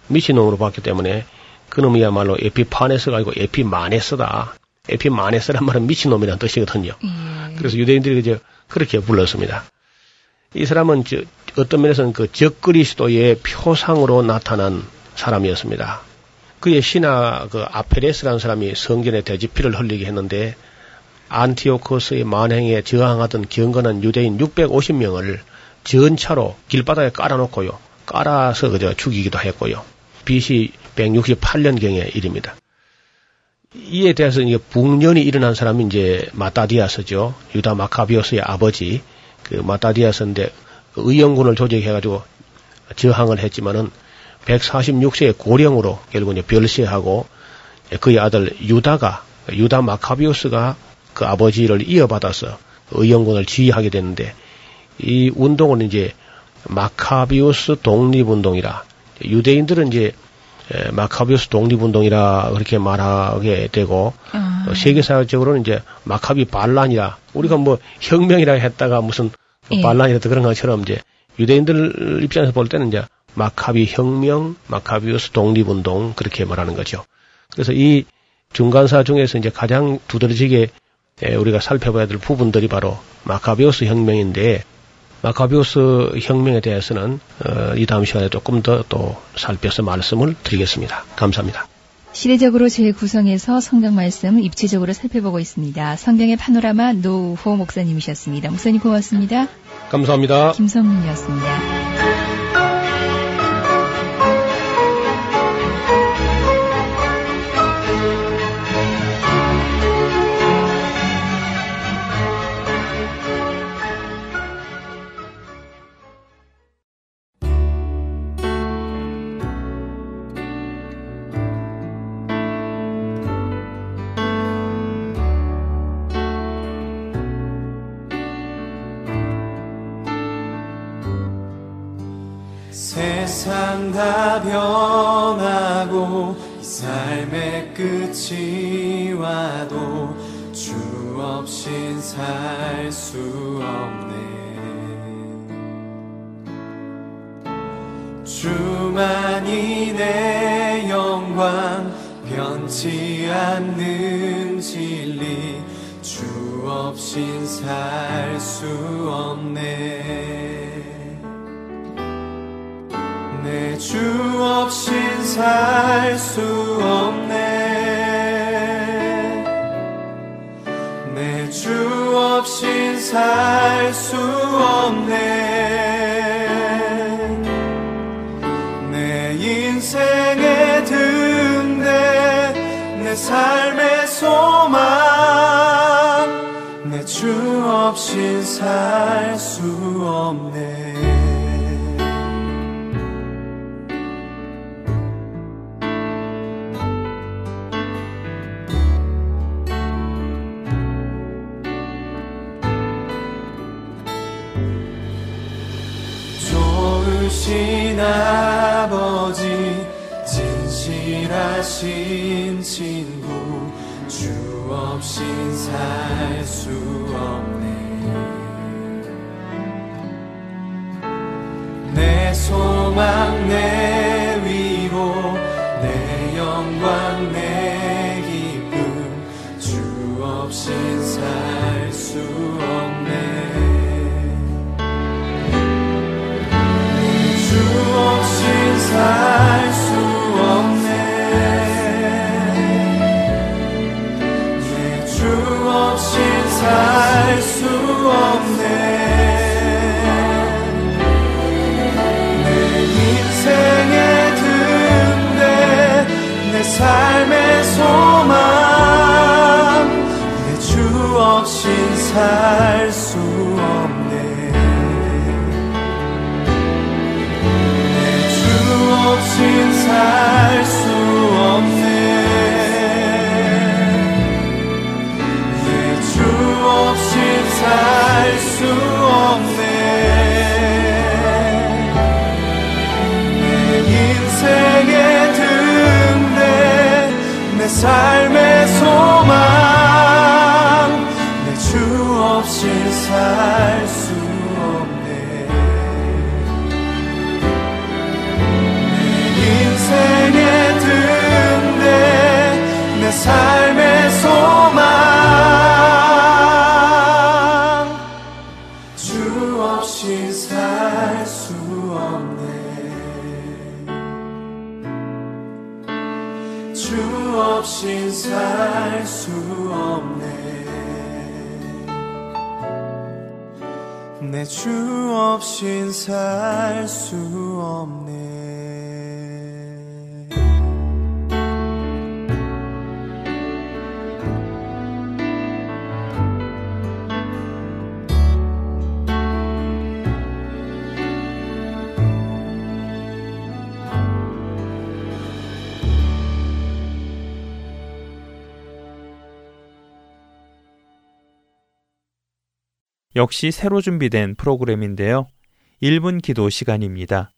미친놈으로 봤기 때문에 그놈이야말로 에피파네스가 아니고 에피마네스다. 에피마네스란 말은 미친놈이라는 뜻이거든요. 그래서 유대인들이 이제 그렇게 불렀습니다. 이 사람은 저, 어떤 면에서는 그 적그리스도의 표상으로 나타난 사람이었습니다. 그의 신하 그 아페레스라는 사람이 성전에 돼지피를 흘리게 했는데 안티오코스의 만행에 저항하던 경건한 유대인 650명을 전차로 길바닥에 깔아놓고요. 깔아서 그저 죽이기도 했고요. BC 168년경의 일입니다. 이에 대해서 이제 북년이 일어난 사람이 이제 마타디아스죠. 유다 마카비오스의 아버지 그 마타디아스인데 그 의영군을 조직해가지고 저항을 했지만은 146세의 고령으로 결국 이제 별세하고 그의 아들 유다가 유다 마카비우스가 그 아버지를 이어받아서 의영군을 지휘하게 됐는데 이 운동은 이제 마카비우스 독립운동이라 유대인들은 이제 마카비우스 독립운동이라 그렇게 말하게 되고 아. 세계사적으로는 이제 마카비 반란이라 우리가 뭐 혁명이라 했다가 무슨 뭐 예. 반란이라 그런 것처럼 이제 유대인들 입장에서 볼 때는 이제 마카비 혁명, 마카비우스 독립운동 그렇게 말하는 거죠. 그래서 이 중간사 중에서 이제 가장 두드러지게 우리가 살펴봐야 될 부분들이 바로 마카비우스 혁명인데 마카비우스 혁명에 대해서는 어, 이 다음 시간에 조금 더 또 살펴서 말씀을 드리겠습니다. 감사합니다. 시대적으로 재구성해서 성경 말씀 입체적으로 살펴보고 있습니다. 성경의 파노라마 노우호 목사님이셨습니다. 목사님 고맙습니다. 감사합니다. 김성민이었습니다. 다 삶의 소망. 내 주 없인 살 역시 새로 준비된 프로그램인데요. 1분 기도 시간입니다.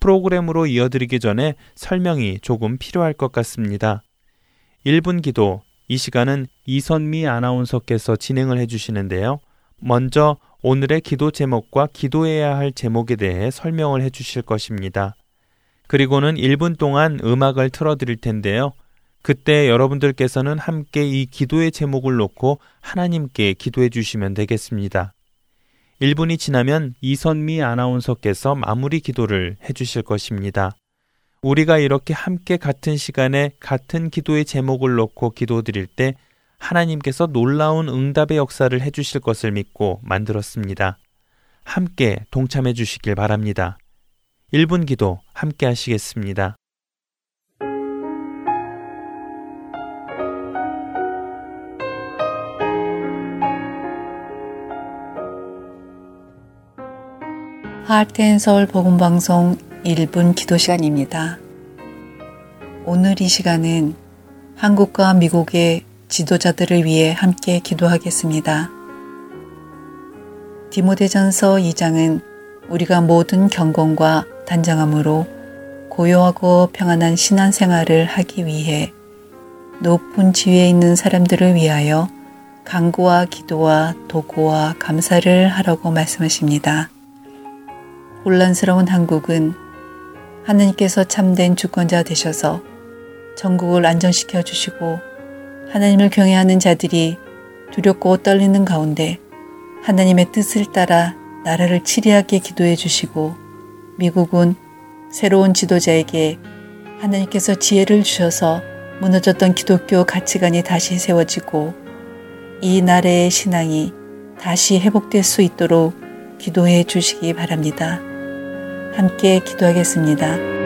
프로그램으로 이어드리기 전에 설명이 조금 필요할 것 같습니다. 1분 기도, 이 시간은 이선미 아나운서께서 진행을 해주시는데요. 먼저 오늘의 기도 제목과 기도해야 할 제목에 대해 설명을 해주실 것입니다. 그리고는 1분 동안 음악을 틀어드릴 텐데요. 그때 여러분들께서는 함께 이 기도의 제목을 놓고 하나님께 기도해 주시면 되겠습니다. 1분이 지나면 이선미 아나운서께서 마무리 기도를 해 주실 것입니다. 우리가 이렇게 함께 같은 시간에 같은 기도의 제목을 놓고 기도드릴 때 하나님께서 놀라운 응답의 역사를 해 주실 것을 믿고 만들었습니다. 함께 동참해 주시길 바랍니다. 1분 기도 함께 하시겠습니다. 하트앤 서울 복음방송 1분 기도 시간입니다. 오늘 이 시간은 한국과 미국의 지도자들을 위해 함께 기도하겠습니다. 디모데전서 2장은 우리가 모든 경건과 단정함으로 고요하고 평안한 신앙생활을 하기 위해 높은 지위에 있는 사람들을 위하여 강구와 기도와 도구와 감사를 하라고 말씀하십니다. 혼란스러운 한국은 하나님께서 참된 주권자 되셔서 전국을 안정시켜 주시고 하나님을 경외하는 자들이 두렵고 떨리는 가운데 하나님의 뜻을 따라 나라를 치리하게 기도해 주시고 미국은 새로운 지도자에게 하나님께서 지혜를 주셔서 무너졌던 기독교 가치관이 다시 세워지고 이 나라의 신앙이 다시 회복될 수 있도록 기도해 주시기 바랍니다. 함께 기도하겠습니다.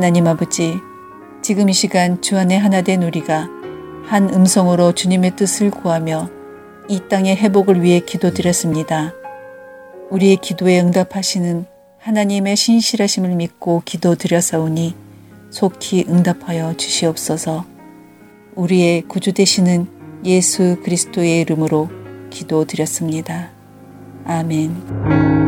하나님 아버지, 지금 이 시간 주 안에 하나 된 우리가 한 음성으로 주님의 뜻을 구하며 이 땅의 회복을 위해 기도드렸습니다. 우리의 기도에 응답하시는 하나님의 신실하심을 믿고 기도드렸사오니 속히 응답하여 주시옵소서. 우리의 구주 되시는 예수 그리스도의 이름으로 기도드렸습니다. 아멘.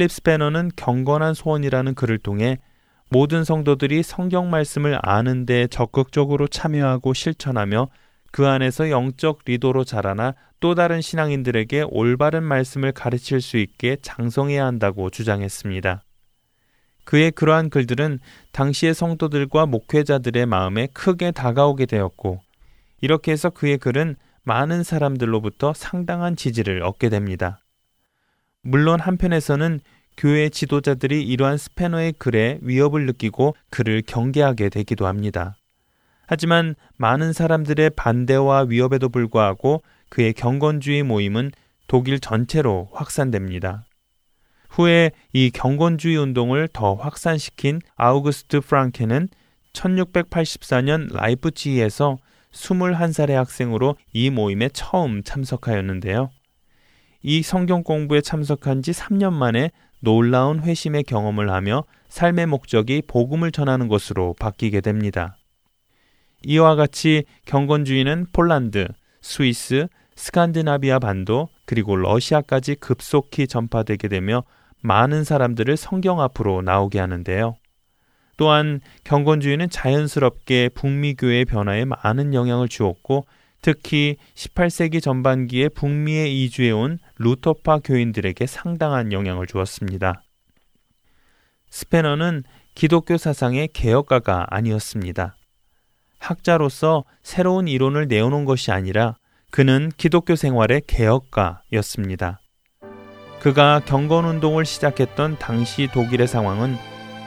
필립 스패너는 경건한 소원이라는 글을 통해 모든 성도들이 성경 말씀을 아는 데 적극적으로 참여하고 실천하며 그 안에서 영적 리더로 자라나 또 다른 신앙인들에게 올바른 말씀을 가르칠 수 있게 장성해야 한다고 주장했습니다. 그의 그러한 글들은 당시의 성도들과 목회자들의 마음에 크게 다가오게 되었고 이렇게 해서 그의 글은 많은 사람들로부터 상당한 지지를 얻게 됩니다. 물론 한편에서는 교회 지도자들이 이러한 스패너의 글에 위협을 느끼고 그를 경계하게 되기도 합니다. 하지만 많은 사람들의 반대와 위협에도 불구하고 그의 경건주의 모임은 독일 전체로 확산됩니다. 후에 이 경건주의 운동을 더 확산시킨 아우구스트 프랑케는 1684년 라이프치히에서 21살의 학생으로 이 모임에 처음 참석하였는데요. 이 성경 공부에 참석한 지 3년 만에 놀라운 회심의 경험을 하며 삶의 목적이 복음을 전하는 것으로 바뀌게 됩니다. 이와 같이 경건주의는 폴란드, 스위스, 스칸디나비아 반도 그리고 러시아까지 급속히 전파되게 되며 많은 사람들을 성경 앞으로 나오게 하는데요. 또한 경건주의는 자연스럽게 북미 교회의 변화에 많은 영향을 주었고 특히 18세기 전반기에 북미에 이주해온 루터파 교인들에게 상당한 영향을 주었습니다. 스페너는 기독교 사상의 개혁가가 아니었습니다. 학자로서 새로운 이론을 내어놓은 것이 아니라 그는 기독교 생활의 개혁가였습니다. 그가 경건 운동을 시작했던 당시 독일의 상황은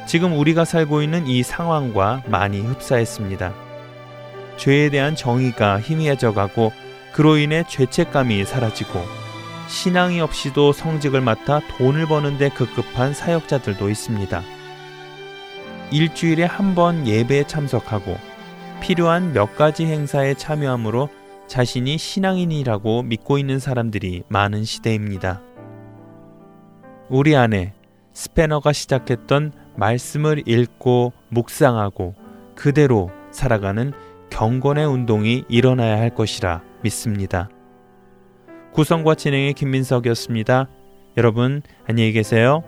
지금 우리가 살고 있는 이 상황과 많이 흡사했습니다. 죄에 대한 정의가 희미해져 가고 그로 인해 죄책감이 사라지고 신앙이 없이도 성직을 맡아 돈을 버는데 급급한 사역자들도 있습니다. 일주일에 한 번 예배에 참석하고 필요한 몇 가지 행사에 참여함으로 자신이 신앙인이라고 믿고 있는 사람들이 많은 시대입니다. 우리 안에 스페너가 시작했던 말씀을 읽고 묵상하고 그대로 살아가는 경건의 운동이 일어나야 할 것이라 믿습니다. 구성과 진행의 김민석이었습니다. 여러분, 안녕히 계세요.